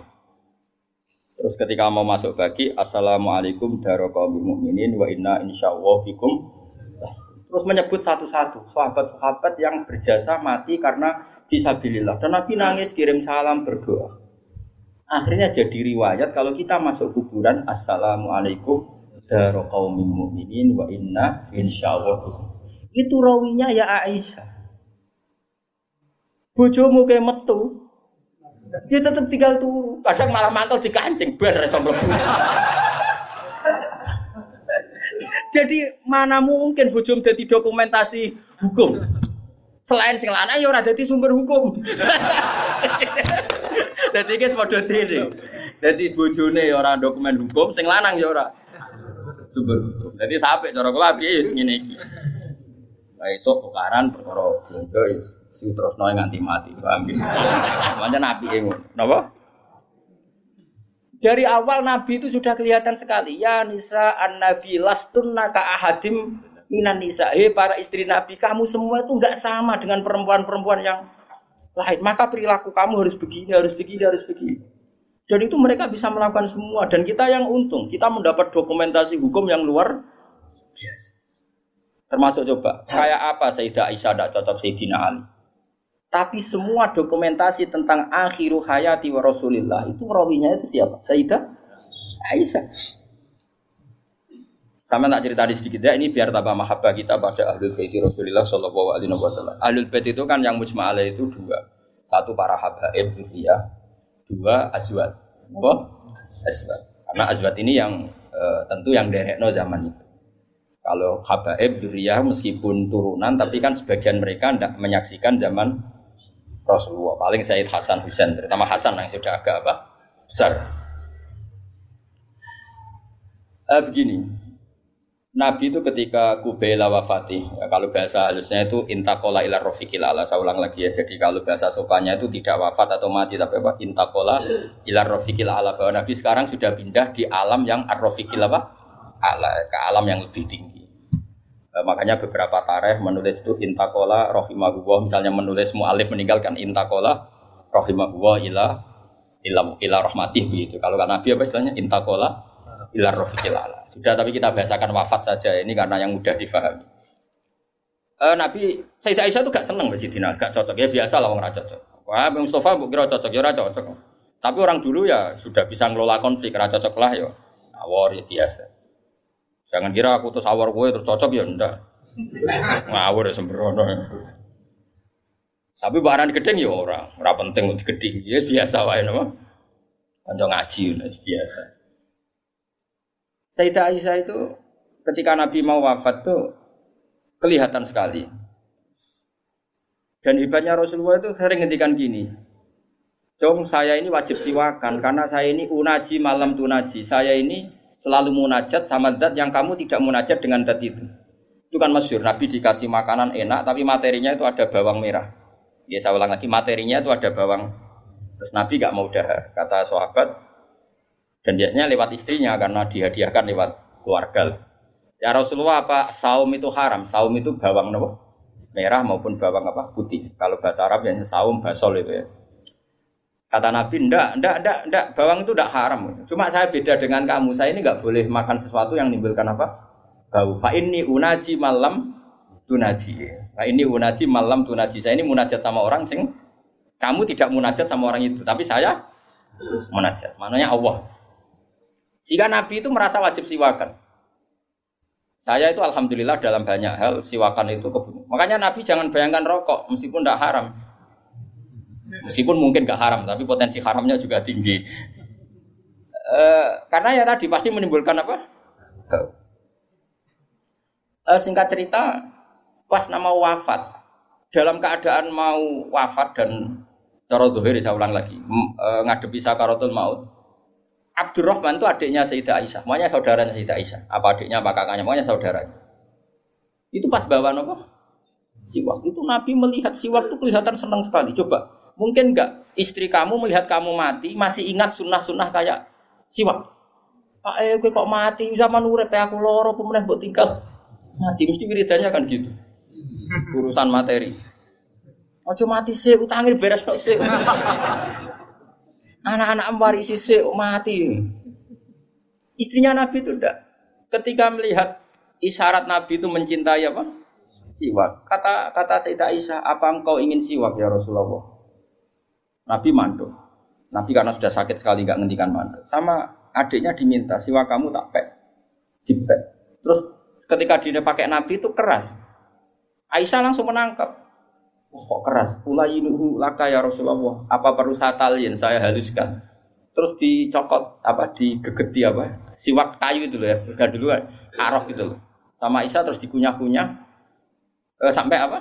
Terus ketika mau masuk bagi Assalamualaikum daraqaumil mukminin wa inna insyaallah bikum. Terus menyebut satu-satu sahabat-sahabat yang berjasa mati karena fisabilillah. Dan Nabi nangis kirim salam berdoa. Akhirnya jadi riwayat kalau kita masuk kuburan Assalamualaikum daraqaumil mukminin wa inna insyaallah bikum. Itu rawinya ya Aisyah. Bojomu kayak metu, dia tetap tinggal turu. Kadang malah mantul di kancing, bar mlebu. Jadi mana mungkin hujung jadi dokumentasi hukum? Selain sing lanang ya ora dadi sumber hukum. Dadi iki padha dene. Dadi bojone ya ora dokumen hukum, sing lanang ya ora sumber hukum. Dadi sampe cara kula piye ngene iki. Lah esuk tukaran perkara ya sing terus noy nganti mati paham gitu? Makanya nabi ngono. Napa? Dari awal Nabi itu sudah kelihatan sekali ya nisa an Nabi lastunna ka ahadim minan nisa. Hei para istri Nabi kamu semua itu nggak sama dengan perempuan-perempuan yang lain. Maka perilaku kamu harus begini harus begini harus begini. Dan itu mereka bisa melakukan semua. Dan kita yang untung kita mendapat dokumentasi hukum yang luar termasuk coba kayak apa Sayyidah Aisyah tidak cocok Sayyidina Ali tapi semua dokumentasi tentang akhiru hayati wa Rasulillah itu rawinya itu siapa? Sayyidah Aisyah. Sama tak cerita di sedikit ya, ini biar tambah mahabbah kita pada ahlul bait Rasulullah Shallallahu Alaihi Wasallam. Ahlul bait itu kan yang mujma itu dua, satu para habaib ya, dua azwat. Apa? Azwat. Karena azwat ini yang e, tentu yang derekno zaman itu. Kalau habaib zuriyah meskipun turunan, tapi kan sebagian mereka tidak menyaksikan zaman Rasulullah. Paling Said Hasan Husain, terutama Hasan yang sudah agak apa besar. Eh, begini, Nabi itu ketika Kubaila wafati, ya, kalau bahasa halusnya itu intakola ilar rofiqil ala. Saya ulang lagi ya. Jadi kalau bahasa sopannya itu tidak wafat atau mati, tapi apa? Intakola ilar rofiqil ala. Bahwa Nabi sekarang sudah pindah di alam yang ar-rofiqil apa? Ala, ke alam yang lebih tinggi. E, makanya beberapa tareh menulis itu intakola rohimahullah misalnya menulis mu'alif meninggalkan intakola rohimahullah ila ila ila rahmatih begitu. Kalau kan Nabi apa istilahnya intakola ila rohikilala. Sudah tapi kita bahasakan wafat saja ini karena yang mudah difahami. E, Nabi Sayyidah Aisyah itu gak seneng Sidina, gak cocok ya biasa lah orang cocok. Wah, Bang Mustafa bu kira cocok ya cocok. Tapi orang dulu ya sudah bisa ngelola konflik, ra cocok lah ya. Awor ya biasa. Jangan kira aku terus awar gue terus cocok ya ndak. Ngawur ya sembrono. Tapi barang gedeng ya orang, ora penting untuk gedeng. Ya biasa wae napa. Kanca ngaji biasa. Sayyidah Aisyah itu ketika Nabi mau wafat tuh kelihatan sekali. Dan hebatnya Rasulullah itu sering ngendikan gini. Jong saya ini wajib siwakan karena saya ini unaji malam tunaji. Saya ini selalu munajat sama zat yang kamu tidak munajat dengan zat itu. Itu kan masyur, Nabi dikasih makanan enak tapi materinya itu ada bawang merah. Ya saya ulang lagi, materinya itu ada bawang. Terus Nabi gak mau dahar, kata sahabat. Dan biasanya lewat istrinya karena dihadiahkan lewat keluarga. Ya Rasulullah apa saum itu haram? Saum itu bawang nopo? Merah maupun bawang apa? Putih. Kalau bahasa Arab biasanya saum basol itu ya. Kata Nabi, ndak, ndak, ndak, ndak, bawang itu ndak haram. Cuma saya beda dengan kamu. Saya ini nggak boleh makan sesuatu yang menimbulkan apa? Bau. Fa ini unaji malam tunaji. Fa ini unaji malam tunaji. Saya ini munajat sama orang sing kamu tidak munajat sama orang itu, tapi saya munajat. Maknanya Allah. Jika Nabi itu merasa wajib siwakan. Saya itu alhamdulillah dalam banyak hal siwakan itu kebunuh. Makanya Nabi jangan bayangkan rokok meskipun tidak haram. Meskipun mungkin gak haram, tapi potensi haramnya juga tinggi. E, karena ya tadi pasti menimbulkan apa? E, singkat cerita, pas nama wafat, dalam keadaan mau wafat dan cara zuhir saya ulang lagi, e, ngadepi sakaratul maut. Abdurrahman itu adiknya Sayyidah Aisyah, makanya saudaranya Sayyidah Aisyah. Apa adiknya, apa kakaknya, makanya saudaranya. Itu pas bawa nopo siwak. Itu Nabi melihat siwak itu kelihatan senang sekali. Coba Mungkin enggak istri kamu melihat kamu mati masih ingat sunnah-sunnah kayak siwak. Pak eh gue kok mati zaman urip aku loro pemenang buat tinggal mati mesti wiridannya kan gitu. Urusan materi. Ojo mati sih utangnya beres kok sih. Anak-anak warisi sih mati. Istrinya Nabi itu enggak. Ketika melihat isyarat Nabi itu mencintai apa? Siwak. Kata kata Sayyidah Aisyah, apa engkau ingin siwak ya Rasulullah? Nabi mandul. Nabi karena sudah sakit sekali nggak ngendikan mandul. Sama adiknya diminta, siwa kamu tak pek. Dipek. Terus ketika dia pakai Nabi itu keras. Aisyah langsung menangkap. Oh, kok keras? Ulainuhu laka ya Rasulullah. Apa perlu saya talian? Saya haluskan. Terus dicokot apa digegeti apa? Siwak kayu itu loh ya. Udah duluan. Arok gitu loh. Sama Aisyah terus dikunyah-kunyah. E, sampai apa?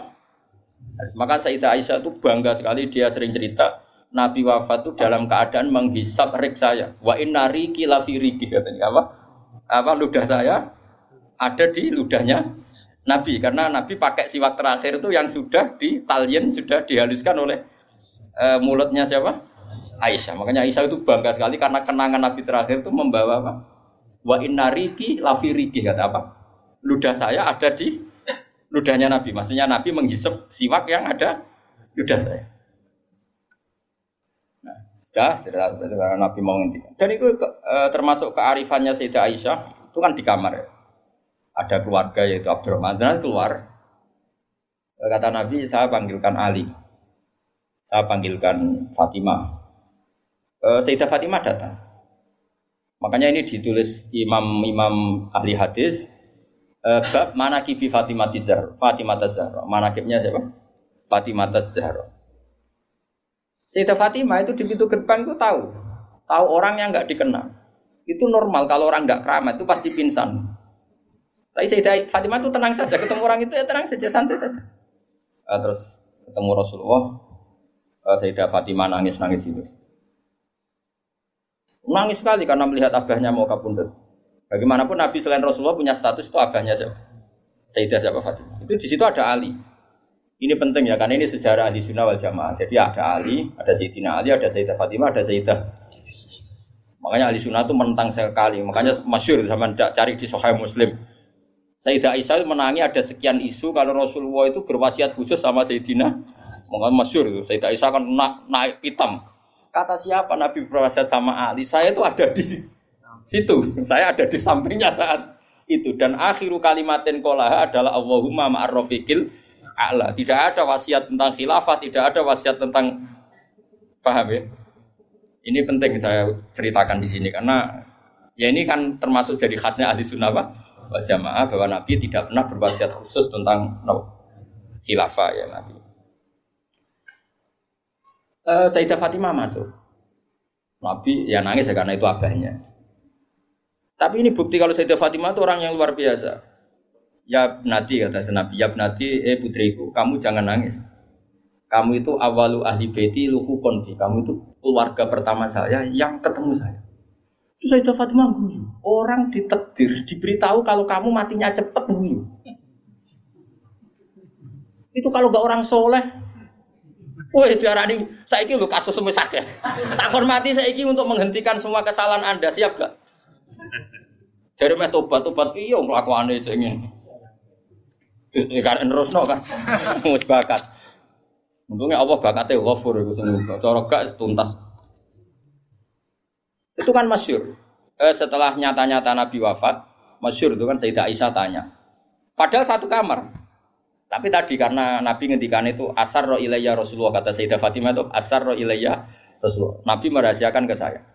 Maka Sayyidah Aisyah itu bangga sekali dia sering cerita Nabi wafat itu dalam keadaan menghisap rik saya. Wa inna riki lafi riki katanya apa? Apa ludah saya ada di ludahnya Nabi karena Nabi pakai siwak terakhir itu yang sudah di talien sudah dihaluskan oleh e, mulutnya siapa? Aisyah. Makanya Aisyah itu bangga sekali karena kenangan Nabi terakhir itu membawa apa? Wa inna riki lafi riki kata apa? Ludah saya ada di ludahnya Nabi. Maksudnya Nabi menghisap siwak yang ada ludah saya. Sudah, sudah, Nabi mau ngendikan. Dan itu e, termasuk kearifannya Sayyidah Aisyah, itu kan di kamar ya. Ada keluarga yaitu Abdurrahman, dan keluar. E, kata Nabi, saya panggilkan Ali. Saya panggilkan Fatimah. E, Sayyidah Fatimah datang. Makanya ini ditulis imam-imam ahli hadis, e, bab manakibi Fatimah Tizar, Fatimah Tazahra. Manakibnya siapa? Fatimah Tazahra. Sayyidah Fatimah itu di pintu gerbang itu tahu, tahu orang yang nggak dikenal. Itu normal kalau orang nggak keramat itu pasti pingsan. Tapi Sayyidah Fatimah itu tenang saja, ketemu orang itu ya tenang saja, santai saja. Uh, terus ketemu Rasulullah, uh, Sayyidah Fatimah nangis nangis itu. Nangis sekali karena melihat abahnya mau kabundut. Bagaimanapun Nabi selain Rasulullah punya status itu abahnya siapa? Sayyidah siapa Fatimah. Itu di situ ada Ali. Ini penting ya, karena ini sejarah ahli sunnah wal jamaah. Jadi ada Ali, ada Sayyidina Ali, ada Sayyidah Fatimah, ada Sayyidah. Makanya ahli sunnah itu menentang sekali. Makanya masyur sama cari di Sahih Muslim. Sayyidah Aisyah menangi ada sekian isu kalau Rasulullah itu berwasiat khusus sama Sayyidina. Makanya masyur itu. Sayyidah Aisyah kan na naik pitam. Kata siapa Nabi berwasiat sama Ali? Saya itu ada di situ. Saya ada di sampingnya saat itu. Dan akhiru kalimatin kolaha adalah Allahumma ma'arrofiqil a'la. Tidak ada wasiat tentang khilafah, tidak ada wasiat tentang paham ya? Ini penting saya ceritakan di sini karena ya ini kan termasuk jadi khasnya ahli sunnah wal jamaah bahwa Nabi tidak pernah berwasiat khusus tentang no, khilafah ya Nabi. Uh, Sayyidah Fatimah masuk. Nabi ya nangis ya karena itu abahnya. Tapi ini bukti kalau Sayyidah Fatimah itu orang yang luar biasa. Ya nanti kata Nabi, ya nanti eh putriku, kamu jangan nangis. Kamu itu awalu ahli beti luhu konfi. Kamu itu keluarga pertama saya yang ketemu saya. Itu Sayyidah Fatimah guyu. Orang ditetir, diberitahu kalau kamu matinya cepet guyu. Itu kalau gak orang soleh, Woi, diarani saiki lho kasus semisah ya. Tak mati saiki untuk menghentikan semua kesalahan Anda, siap gak? Dari meh tobat tobat iya nglakuane sing ngene. Kan nerusno kan. Wis bakat. Untungnya Allah bakatnya ghafur itu semua. Cara gak tuntas. Itu kan masyur. Eh, setelah nyata-nyata Nabi wafat, masyur itu kan Sayyidah Aisyah tanya. Padahal satu kamar. Tapi tadi karena Nabi ngendikan itu asar ro ilayya Rasulullah kata Sayyidah Fatimah itu asar ro ilayya Rasulullah. Nabi merahasiakan ke saya.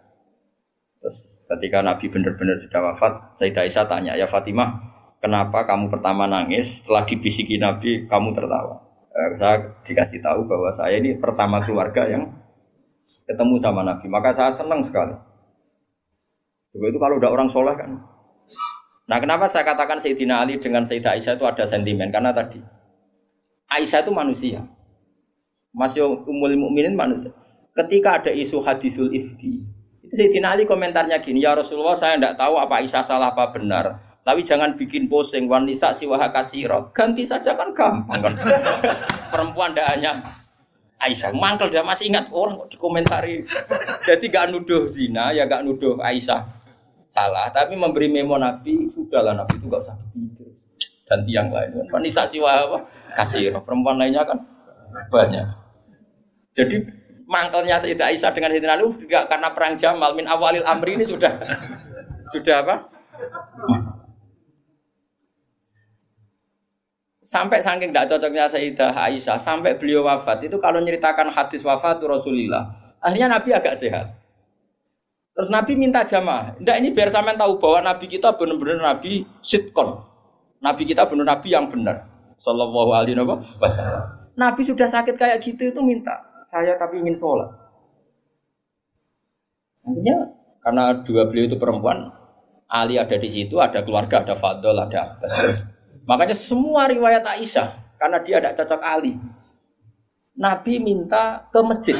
Terus ketika Nabi benar-benar sudah wafat, Sayyidah Aisyah tanya, "Ya Fatimah, kenapa kamu pertama nangis? Setelah dibisiki Nabi, kamu tertawa?" Eh, saya dikasih tahu bahwa saya ini pertama keluarga yang ketemu sama Nabi. Maka saya senang sekali. Itu kalau udah orang soleh kan. Nah kenapa saya katakan Sayyidina Ali dengan Sayyidah Aisyah itu ada sentimen? Karena tadi Aisyah itu manusia. Masih umul mukminin manusia. Ketika ada isu hadisul ifki, itu Sayyidina Ali komentarnya gini, ya Rasulullah saya tidak tahu apa Aisyah salah apa benar. Tapi jangan bikin posing wanita siwaha kasiro. Ganti saja kan gampang kan. Perempuan tidak hanya Aisyah. Mangkel dia masih ingat orang kok dikomentari. Jadi gak nuduh zina ya gak nuduh Aisyah salah. Tapi memberi memo Nabi sudahlah Nabi itu gak usah dipikir. Ganti yang lain. Wanita siwaha apa? kasih perempuan lainnya kan banyak. Jadi mangkelnya Sayyidah Aisyah dengan Sayyidina Ali juga karena perang Jamal min awalil amri ini sudah sudah apa? Sampai saking tidak cocoknya Sayyidah Aisyah sampai beliau wafat itu kalau nyeritakan hadis wafat Rasulullah akhirnya Nabi agak sehat. Terus Nabi minta jamaah. Tidak ini biar sampean tahu bahwa Nabi kita benar-benar Nabi sitkon. Nabi kita benar Nabi yang benar. Sallallahu alaihi wasallam. Nabi sudah sakit kayak gitu itu minta saya tapi ingin sholat. Akhirnya karena dua beliau itu perempuan, Ali ada di situ, ada keluarga, ada Fadl, ada Abbas. Makanya semua riwayat Aisyah karena dia tidak cocok Ali. Nabi minta ke masjid.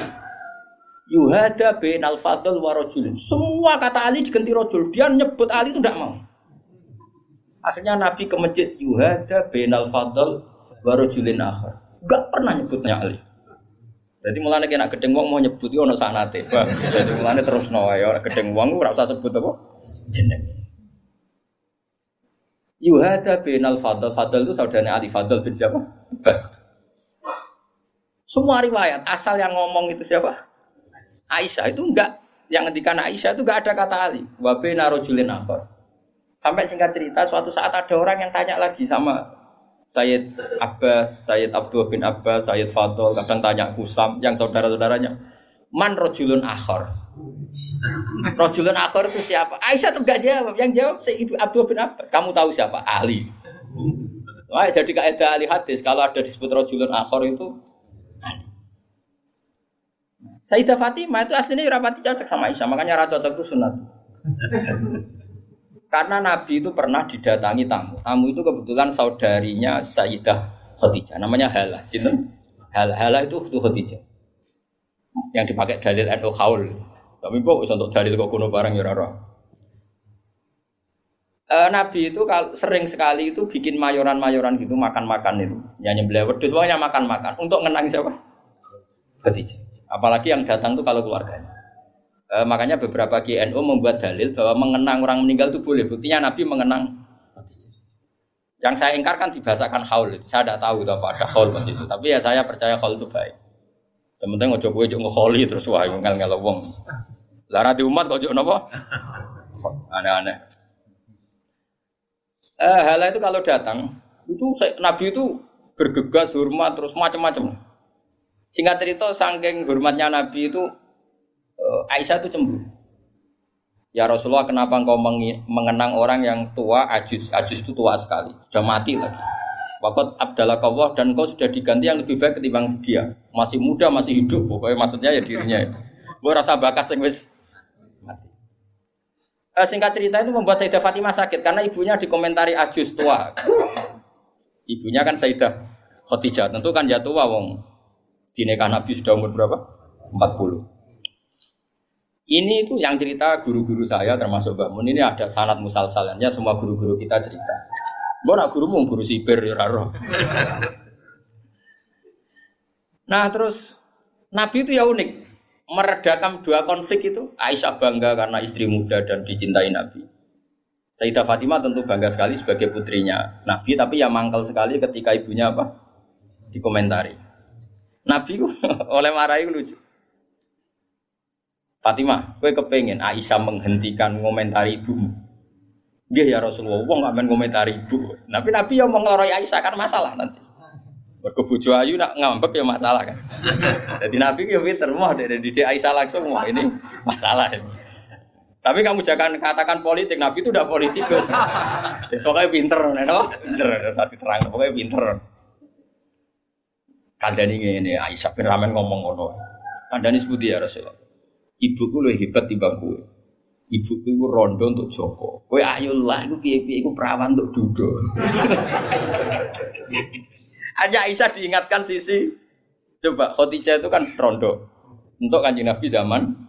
Yuhada bin al fadl wa Semua kata Ali diganti rojul. Dia nyebut Ali itu tidak mau. Akhirnya Nabi ke masjid Yuhada al Fadl warujulin akhir. Gak pernah nyebutnya Ali. Jadi mulane kena gedeng wong mau nyebut yo ono sanate. Jadi mulane terus no ya gedeng wong ora usah sebut apa jeneng. Yuhada al Fadl. Fadl itu saudaranya Ali Fadl bin siapa? Bas. Semua riwayat asal yang ngomong itu siapa? Aisyah itu enggak yang ngendikan Aisyah itu enggak ada kata Ali. Wa bina rajulin akhar. Sampai singkat cerita, suatu saat ada orang yang tanya lagi sama Sayyid Abbas, Sayyid Abdul bin Abbas, Sayyid Fadl, kadang tanya Kusam, yang saudara-saudaranya. Man rojulun akhor. Rojulun akhor itu siapa? Aisyah tuh gak jawab. Yang jawab Sayyid Abdul bin Abbas. Kamu tahu siapa? Ali. Wah, jadi kaidah ahli hadis kalau ada disebut rojulun akhor itu Ali. Sayyidah Fatimah itu aslinya rapati cocok sama Aisyah, makanya rata cocok itu sunat. Karena Nabi itu pernah didatangi tamu. Tamu itu kebetulan saudarinya Sayyidah Khadijah. Namanya Hala. Gitu? Hala, Hala itu Khadijah. Yang dipakai dalil atau Haul. Tapi kok untuk dalil kok kuno barang ya E, Nabi itu sering sekali itu bikin mayoran-mayoran gitu makan-makan itu. Nyanyi beliau wedus pokoknya makan-makan untuk ngenang siapa? Khadijah. Apalagi yang datang itu kalau keluarganya. E, makanya beberapa GNU membuat dalil bahwa mengenang orang meninggal itu boleh. Buktinya Nabi mengenang. Yang saya ingkar kan dibahasakan haul. Saya tidak tahu itu apa ada haul pas itu. Tapi ya saya percaya haul itu baik. Sementara ngojo gue juga ngeholi terus wah ngel ngel wong. Lara di umat kok nopo? Aneh-aneh. Eh, hal itu kalau datang itu Nabi itu bergegas hormat terus macam-macam. Singkat cerita, saking hormatnya Nabi itu uh, Aisyah itu cemburu. Ya Rasulullah, kenapa engkau mengenang orang yang tua, ajus? Ajus itu tua sekali, sudah mati lagi. Waktu Abdallah Kawah dan kau sudah diganti yang lebih baik ketimbang dia. Masih muda, masih hidup. Pokoknya maksudnya ya dirinya. Gue rasa bakat sing wis eh, singkat cerita itu membuat Sayyidah Fatimah sakit karena ibunya dikomentari ajus tua. Ibunya kan Sayyidah Khadijah, tentu kan jatuh tua wong. Dinekah Nabi sudah umur berapa? 40. Ini itu yang cerita guru-guru saya termasuk Mbak Mun ini ada sanat musalsalannya semua guru-guru kita cerita. Gue nak guru guru sipir ya raro. Nah terus Nabi itu ya unik meredakan dua konflik itu. Aisyah bangga karena istri muda dan dicintai Nabi. Sayyidah Fatimah tentu bangga sekali sebagai putrinya Nabi, tapi ya mangkal sekali ketika ibunya apa? Dikomentari. Nabi oleh marahi lucu. Fatimah, gue kepengen Aisyah menghentikan komentari ibumu. Gih ya Rasulullah, wong gak main komentari ibu. Tapi Nabi yang mengeloroi Aisyah kan masalah nanti. Berkebujo ayu nak ngambek ya masalah kan. Jadi Nabi ya pinter mau dari didik Aisyah langsung wah ini masalah ini. Tapi kamu jangan katakan politik, Nabi itu udah politikus. Ya, soalnya pinter, no? pinter, tapi terang, pokoknya pinter. Kandani ini Aisyah bin Ramen ngomong ngono. Kandani sebut ya Rasulullah ibuku lebih hebat timbang kowe. Ibuku itu rondo untuk Joko. Kowe ayo lah, iku piye-piye iku perawan untuk Dudo. Hanya Aisyah diingatkan sisi coba Khadijah itu kan rondo untuk kanjeng Nabi zaman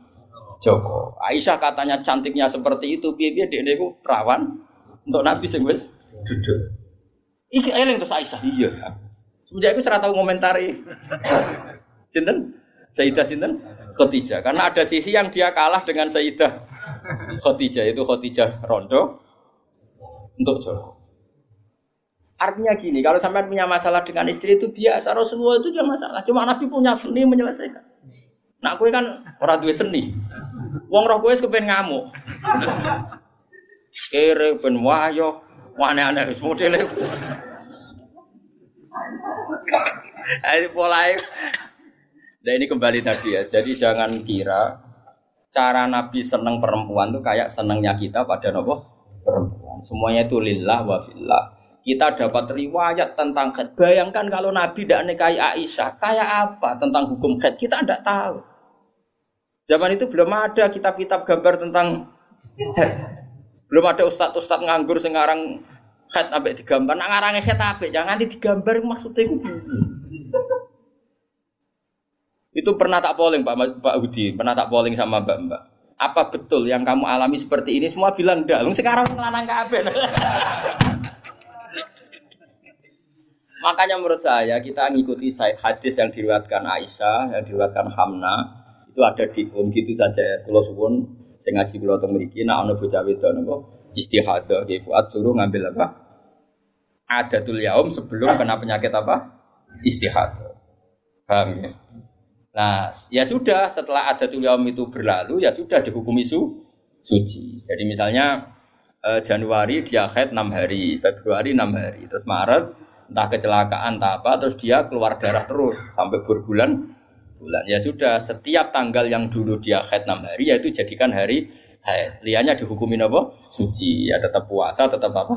Joko. Aisyah katanya cantiknya seperti itu, piye-piye dia itu perawan untuk Nabi sing wis Dudo. Iki eling terus Aisyah iya. Semenjak itu serata tahu ngomentari. Sinten? Sayyidah sinten? Khadijah. Karena ada sisi yang dia kalah dengan Sayyidah Khadijah itu Khadijah Rondo untuk Joko. Artinya gini, kalau sampai punya masalah dengan istri itu biasa, Rasulullah itu juga masalah. Cuma Nabi punya seni menyelesaikan. Nah, kue kan orang tua seni. Wong roh kue kepen ngamuk. Kere ben wayo, aneh-aneh modele. Ayo polai Nah ini kembali tadi ya. Jadi jangan kira cara Nabi seneng perempuan itu kayak senengnya kita pada nopo perempuan. Semuanya itu lillah wa fillah. Kita dapat riwayat tentang khed. Bayangkan kalau Nabi tidak nikahi Aisyah, kayak apa tentang hukum khed? Kita tidak tahu. Zaman itu belum ada kitab-kitab gambar tentang Belum ada ustadz-ustadz nganggur sekarang khed sampai digambar. Nak ngarangnya khed apa? Jangan digambar maksudnya itu. Itu pernah tak polling Pak Pak Budi, pernah tak polling sama Mbak Mbak. Apa betul yang kamu alami seperti ini? Semua bilang enggak. Sekarang ngelanang kabeh. Makanya menurut saya kita ngikuti hadis yang diriwatkan Aisyah, yang diriwatkan Hamna, itu ada di um gitu saja. Kalau suwun saya ngaji kula teng mriki nek ana bocah wedok napa istihadah ki fuad suruh ngambil apa? Adatul yaum sebelum kena penyakit apa? Istihadah. Paham ya? Nah, ya sudah setelah ada yaum itu berlalu ya sudah dihukumi su suci. Jadi misalnya eh, Januari dia haid 6 hari, Februari 6 hari, terus Maret entah kecelakaan entah apa terus dia keluar darah terus sampai berbulan bulan. Ya sudah, setiap tanggal yang dulu dia haid 6 hari yaitu jadikan hari haid. Lianya dihukumin apa? Suci. Ya tetap puasa, tetap apa?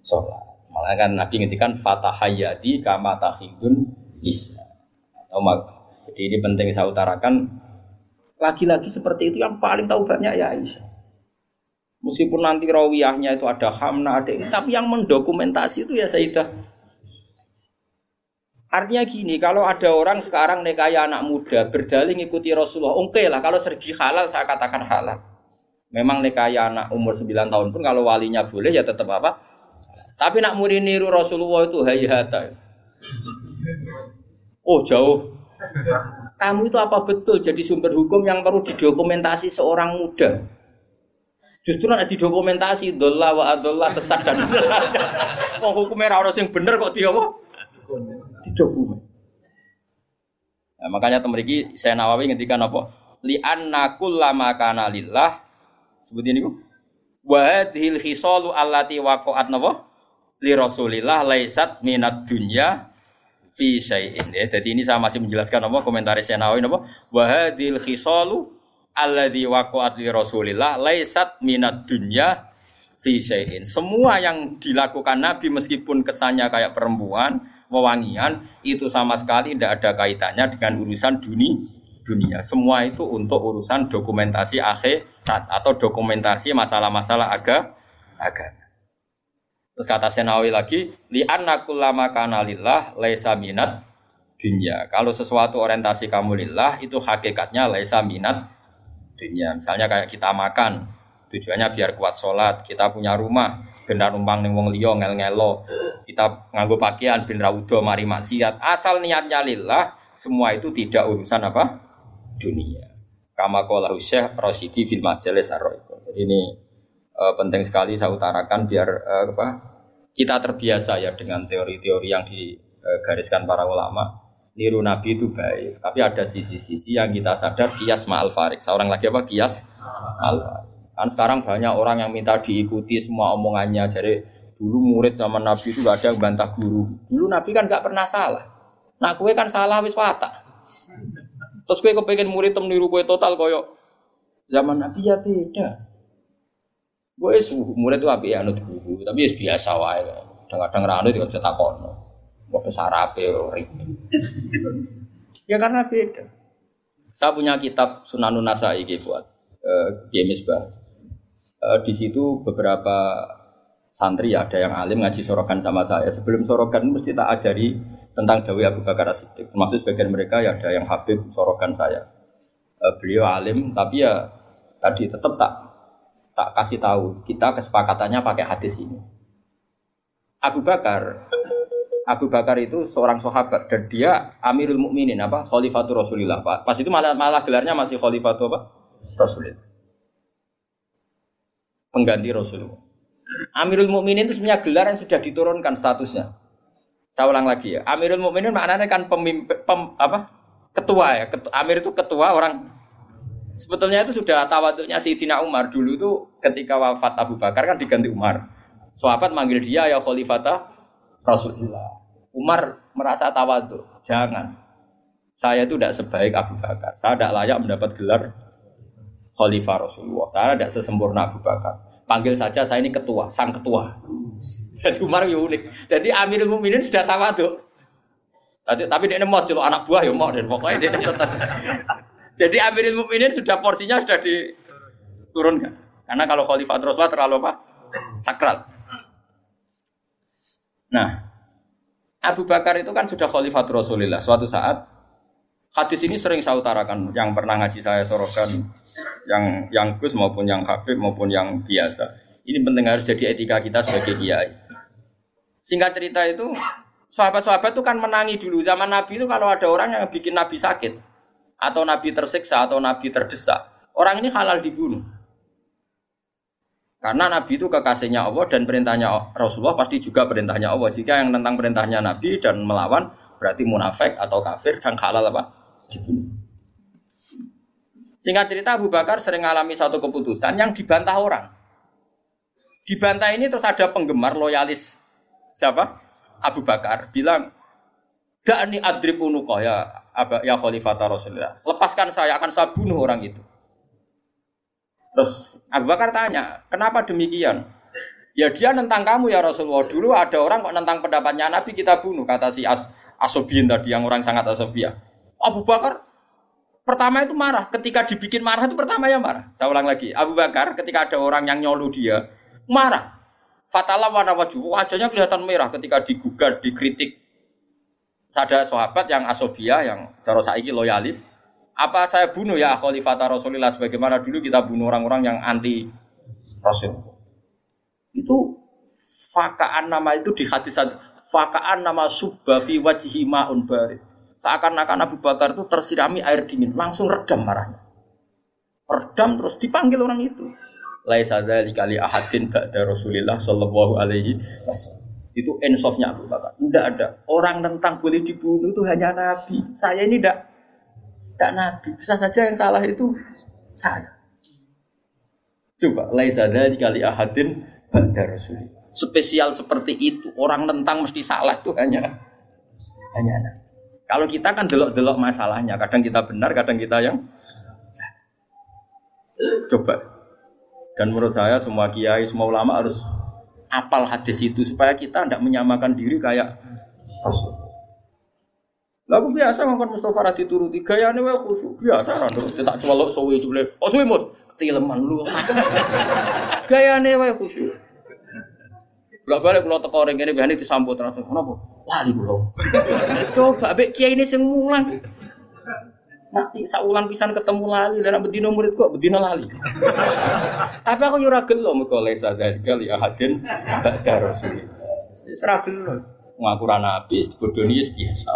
Sholat. Malah kan Nabi ngintikan fatahayati kama isya. Atau jadi ini penting saya utarakan. Lagi-lagi seperti itu yang paling tahu banyak ya Aisyah. Meskipun nanti rawiyahnya itu ada hamna, ada ini, tapi yang mendokumentasi itu ya Sayyidah. Artinya gini, kalau ada orang sekarang nekaya anak muda berdalih ikuti Rasulullah, oke okay lah kalau sergi halal saya katakan halal. Memang nekaya anak umur 9 tahun pun kalau walinya boleh ya tetap apa? Tapi nak murid niru Rasulullah itu hayata. Oh jauh kamu itu apa betul jadi sumber hukum yang perlu didokumentasi seorang muda? Justru nanti didokumentasi dolla wa adolla sesat dan mau hukumnya orang yang bener kok dia apa? Nah, makanya temeriki saya Nawawi ngendikan apa? Li anna kullama kana lillah sebut ini. Wa hadhil khisalu allati waqa'at napa? Li Rasulillah laisat minat dunya fi syai'in ya. Jadi ini saya masih menjelaskan apa komentar Senawi apa wa hadil khisalu alladzi waqa'at li Rasulillah laisat minad dunya fi syai'in. Semua yang dilakukan Nabi meskipun kesannya kayak perempuan, wewangian, itu sama sekali tidak ada kaitannya dengan urusan dunia dunia. Semua itu untuk urusan dokumentasi akhirat atau dokumentasi masalah-masalah aga agama. Terus kata Senawi lagi, li annakullama kana lillah laisa minat dunia. Kalau sesuatu orientasi kamu lillah itu hakikatnya laisa minat dunia. Misalnya kayak kita makan, tujuannya biar kuat sholat, kita punya rumah, benar numpang ning wong liya ngel-ngelo. Kita nganggo pakaian ben ra mari maksiat. Asal niatnya lillah, semua itu tidak urusan apa? dunia. Kama qala Syekh Rasyidi fil majalis ar ini uh, penting sekali saya utarakan biar uh, apa kita terbiasa ya dengan teori-teori yang digariskan para ulama. Niru nabi itu baik tapi ada sisi-sisi yang kita sadar kias ma'al farik seorang lagi apa? Kias al kan sekarang banyak orang yang minta diikuti semua omongannya. Jadi dulu murid zaman nabi itu gak ada yang bantah guru. Dulu nabi kan gak pernah salah. Nah kue kan salah wis watak. Terus kue kepengen murid tem niru kue total koyok zaman nabi ya beda Gue murid itu api anut guru, tapi ya biasa wae. Kadang-kadang rano juga bisa takono. Gue sarape ribet. ya karena beda. Saya punya kitab Sunanun Nasai buat uh, bah. Uh, di situ beberapa santri ada yang alim ngaji sorokan sama saya. Sebelum sorokan mesti tak ajari tentang Dawi Abu Bakar Siddiq. Termasuk sebagian mereka ya ada yang Habib sorokan saya. Uh, beliau alim tapi ya tadi tetap tak tak kasih tahu kita kesepakatannya pakai hadis ini. Abu Bakar Abu Bakar itu seorang sahabat dan dia Amirul Mukminin apa Khalifatul Rasulillah Pak. Pas itu malah malah gelarnya masih Khalifatul apa? Rasulillah. Pengganti Rasulullah. Amirul Mukminin itu sebenarnya gelar yang sudah diturunkan statusnya. Saya ulang lagi ya. Amirul Mukminin maknanya kan pemimpin pem, apa? Ketua ya. Ketua, Amir itu ketua orang Sebetulnya itu sudah tawaduknya Sayyidina Umar dulu itu ketika wafat Abu Bakar kan diganti Umar. Sahabat manggil dia ya khalifata Rasulullah. Umar merasa tawaduk. Jangan. Saya itu tidak sebaik Abu Bakar. Saya tidak layak mendapat gelar khalifah Rasulullah. Saya tidak sesempurna Abu Bakar. Panggil saja saya ini ketua, sang ketua. Jadi Umar ya unik. Jadi Amirul Mukminin sudah tawaduk. Tapi, tapi dia mau anak buah ya mau dan pokoknya dia tetap jadi Amirul Mukminin sudah porsinya sudah diturunkan. Karena kalau Khalifah Rasulullah terlalu apa? Sakral. Nah, Abu Bakar itu kan sudah Khalifah Rasulullah. Suatu saat hadis ini sering saya utarakan yang pernah ngaji saya sorokan yang yang Gus maupun yang Habib maupun yang biasa. Ini penting harus jadi etika kita sebagai kiai. Singkat cerita itu sahabat-sahabat itu kan menangi dulu zaman Nabi itu kalau ada orang yang bikin Nabi sakit, atau nabi tersiksa atau nabi terdesak, orang ini halal dibunuh. Karena nabi itu kekasihnya Allah dan perintahnya Rasulullah pasti juga perintahnya Allah. Jika yang tentang perintahnya nabi dan melawan berarti munafik atau kafir dan halal apa? Dibunuh. Singkat cerita Abu Bakar sering mengalami satu keputusan yang dibantah orang. Dibantah ini terus ada penggemar loyalis siapa? Abu Bakar bilang, "Da'ni adrib unuqa ya ya khalifah Rasulullah. Lepaskan saya akan saya bunuh orang itu. Terus Abu Bakar tanya, kenapa demikian? Ya dia nentang kamu ya Rasulullah. Dulu ada orang kok nentang pendapatnya Nabi kita bunuh kata si As Asobian tadi yang orang sangat asobia. Abu Bakar pertama itu marah. Ketika dibikin marah itu pertama ya marah. Saya ulang lagi. Abu Bakar ketika ada orang yang nyolu dia marah. Fatalah warna wajah wajahnya kelihatan merah ketika digugat, dikritik, ada sahabat yang asobia yang cara saiki loyalis. Apa saya bunuh ya khalifah Rasulullah sebagaimana dulu kita bunuh orang-orang yang anti Rasul itu fakaan nama itu di hadis fakaan nama subba fi wajhi ma'un barid. Seakan-akan Abu Bakar itu tersirami air dingin langsung redam marahnya. Redam terus dipanggil orang itu. Laisa dzalika li ahadin ba'da Rasulillah sallallahu alaihi wasallam itu ensofnya Abu Bakar. Tidak ada. Orang tentang boleh dibunuh itu hanya Nabi. Saya ini tidak tidak Nabi. Bisa saja yang salah itu saya. Coba, laisa dari kali ahadin pada Rasul. Spesial seperti itu. Orang tentang mesti salah itu hanya hanya Nabi. Kalau kita kan delok-delok masalahnya. Kadang kita benar, kadang kita yang Coba. Dan menurut saya semua kiai, semua ulama harus apal hadis itu supaya kita tidak menyamakan diri kayak Rasul. Lah aku biasa ngomong Mustafa ra dituruti, gayane wae khusyuk. Biasa ra terus tak celok suwe jule. Oh suwe mut, ketileman lu. gayane wae khusyuk. Lah balik kula teko ring kene biasane disambut terus. Kenapa? Lali kula. Coba mbek kiai ini sing mulang. Nanti saulan pisan ketemu lali, dan bedino murid kok bedino lali. Tapi aku nyurah gelo mergo lesa dari kali ahadin ba'da rasul. Serah gelo. Ngaku ra nabi, bodoni biasa.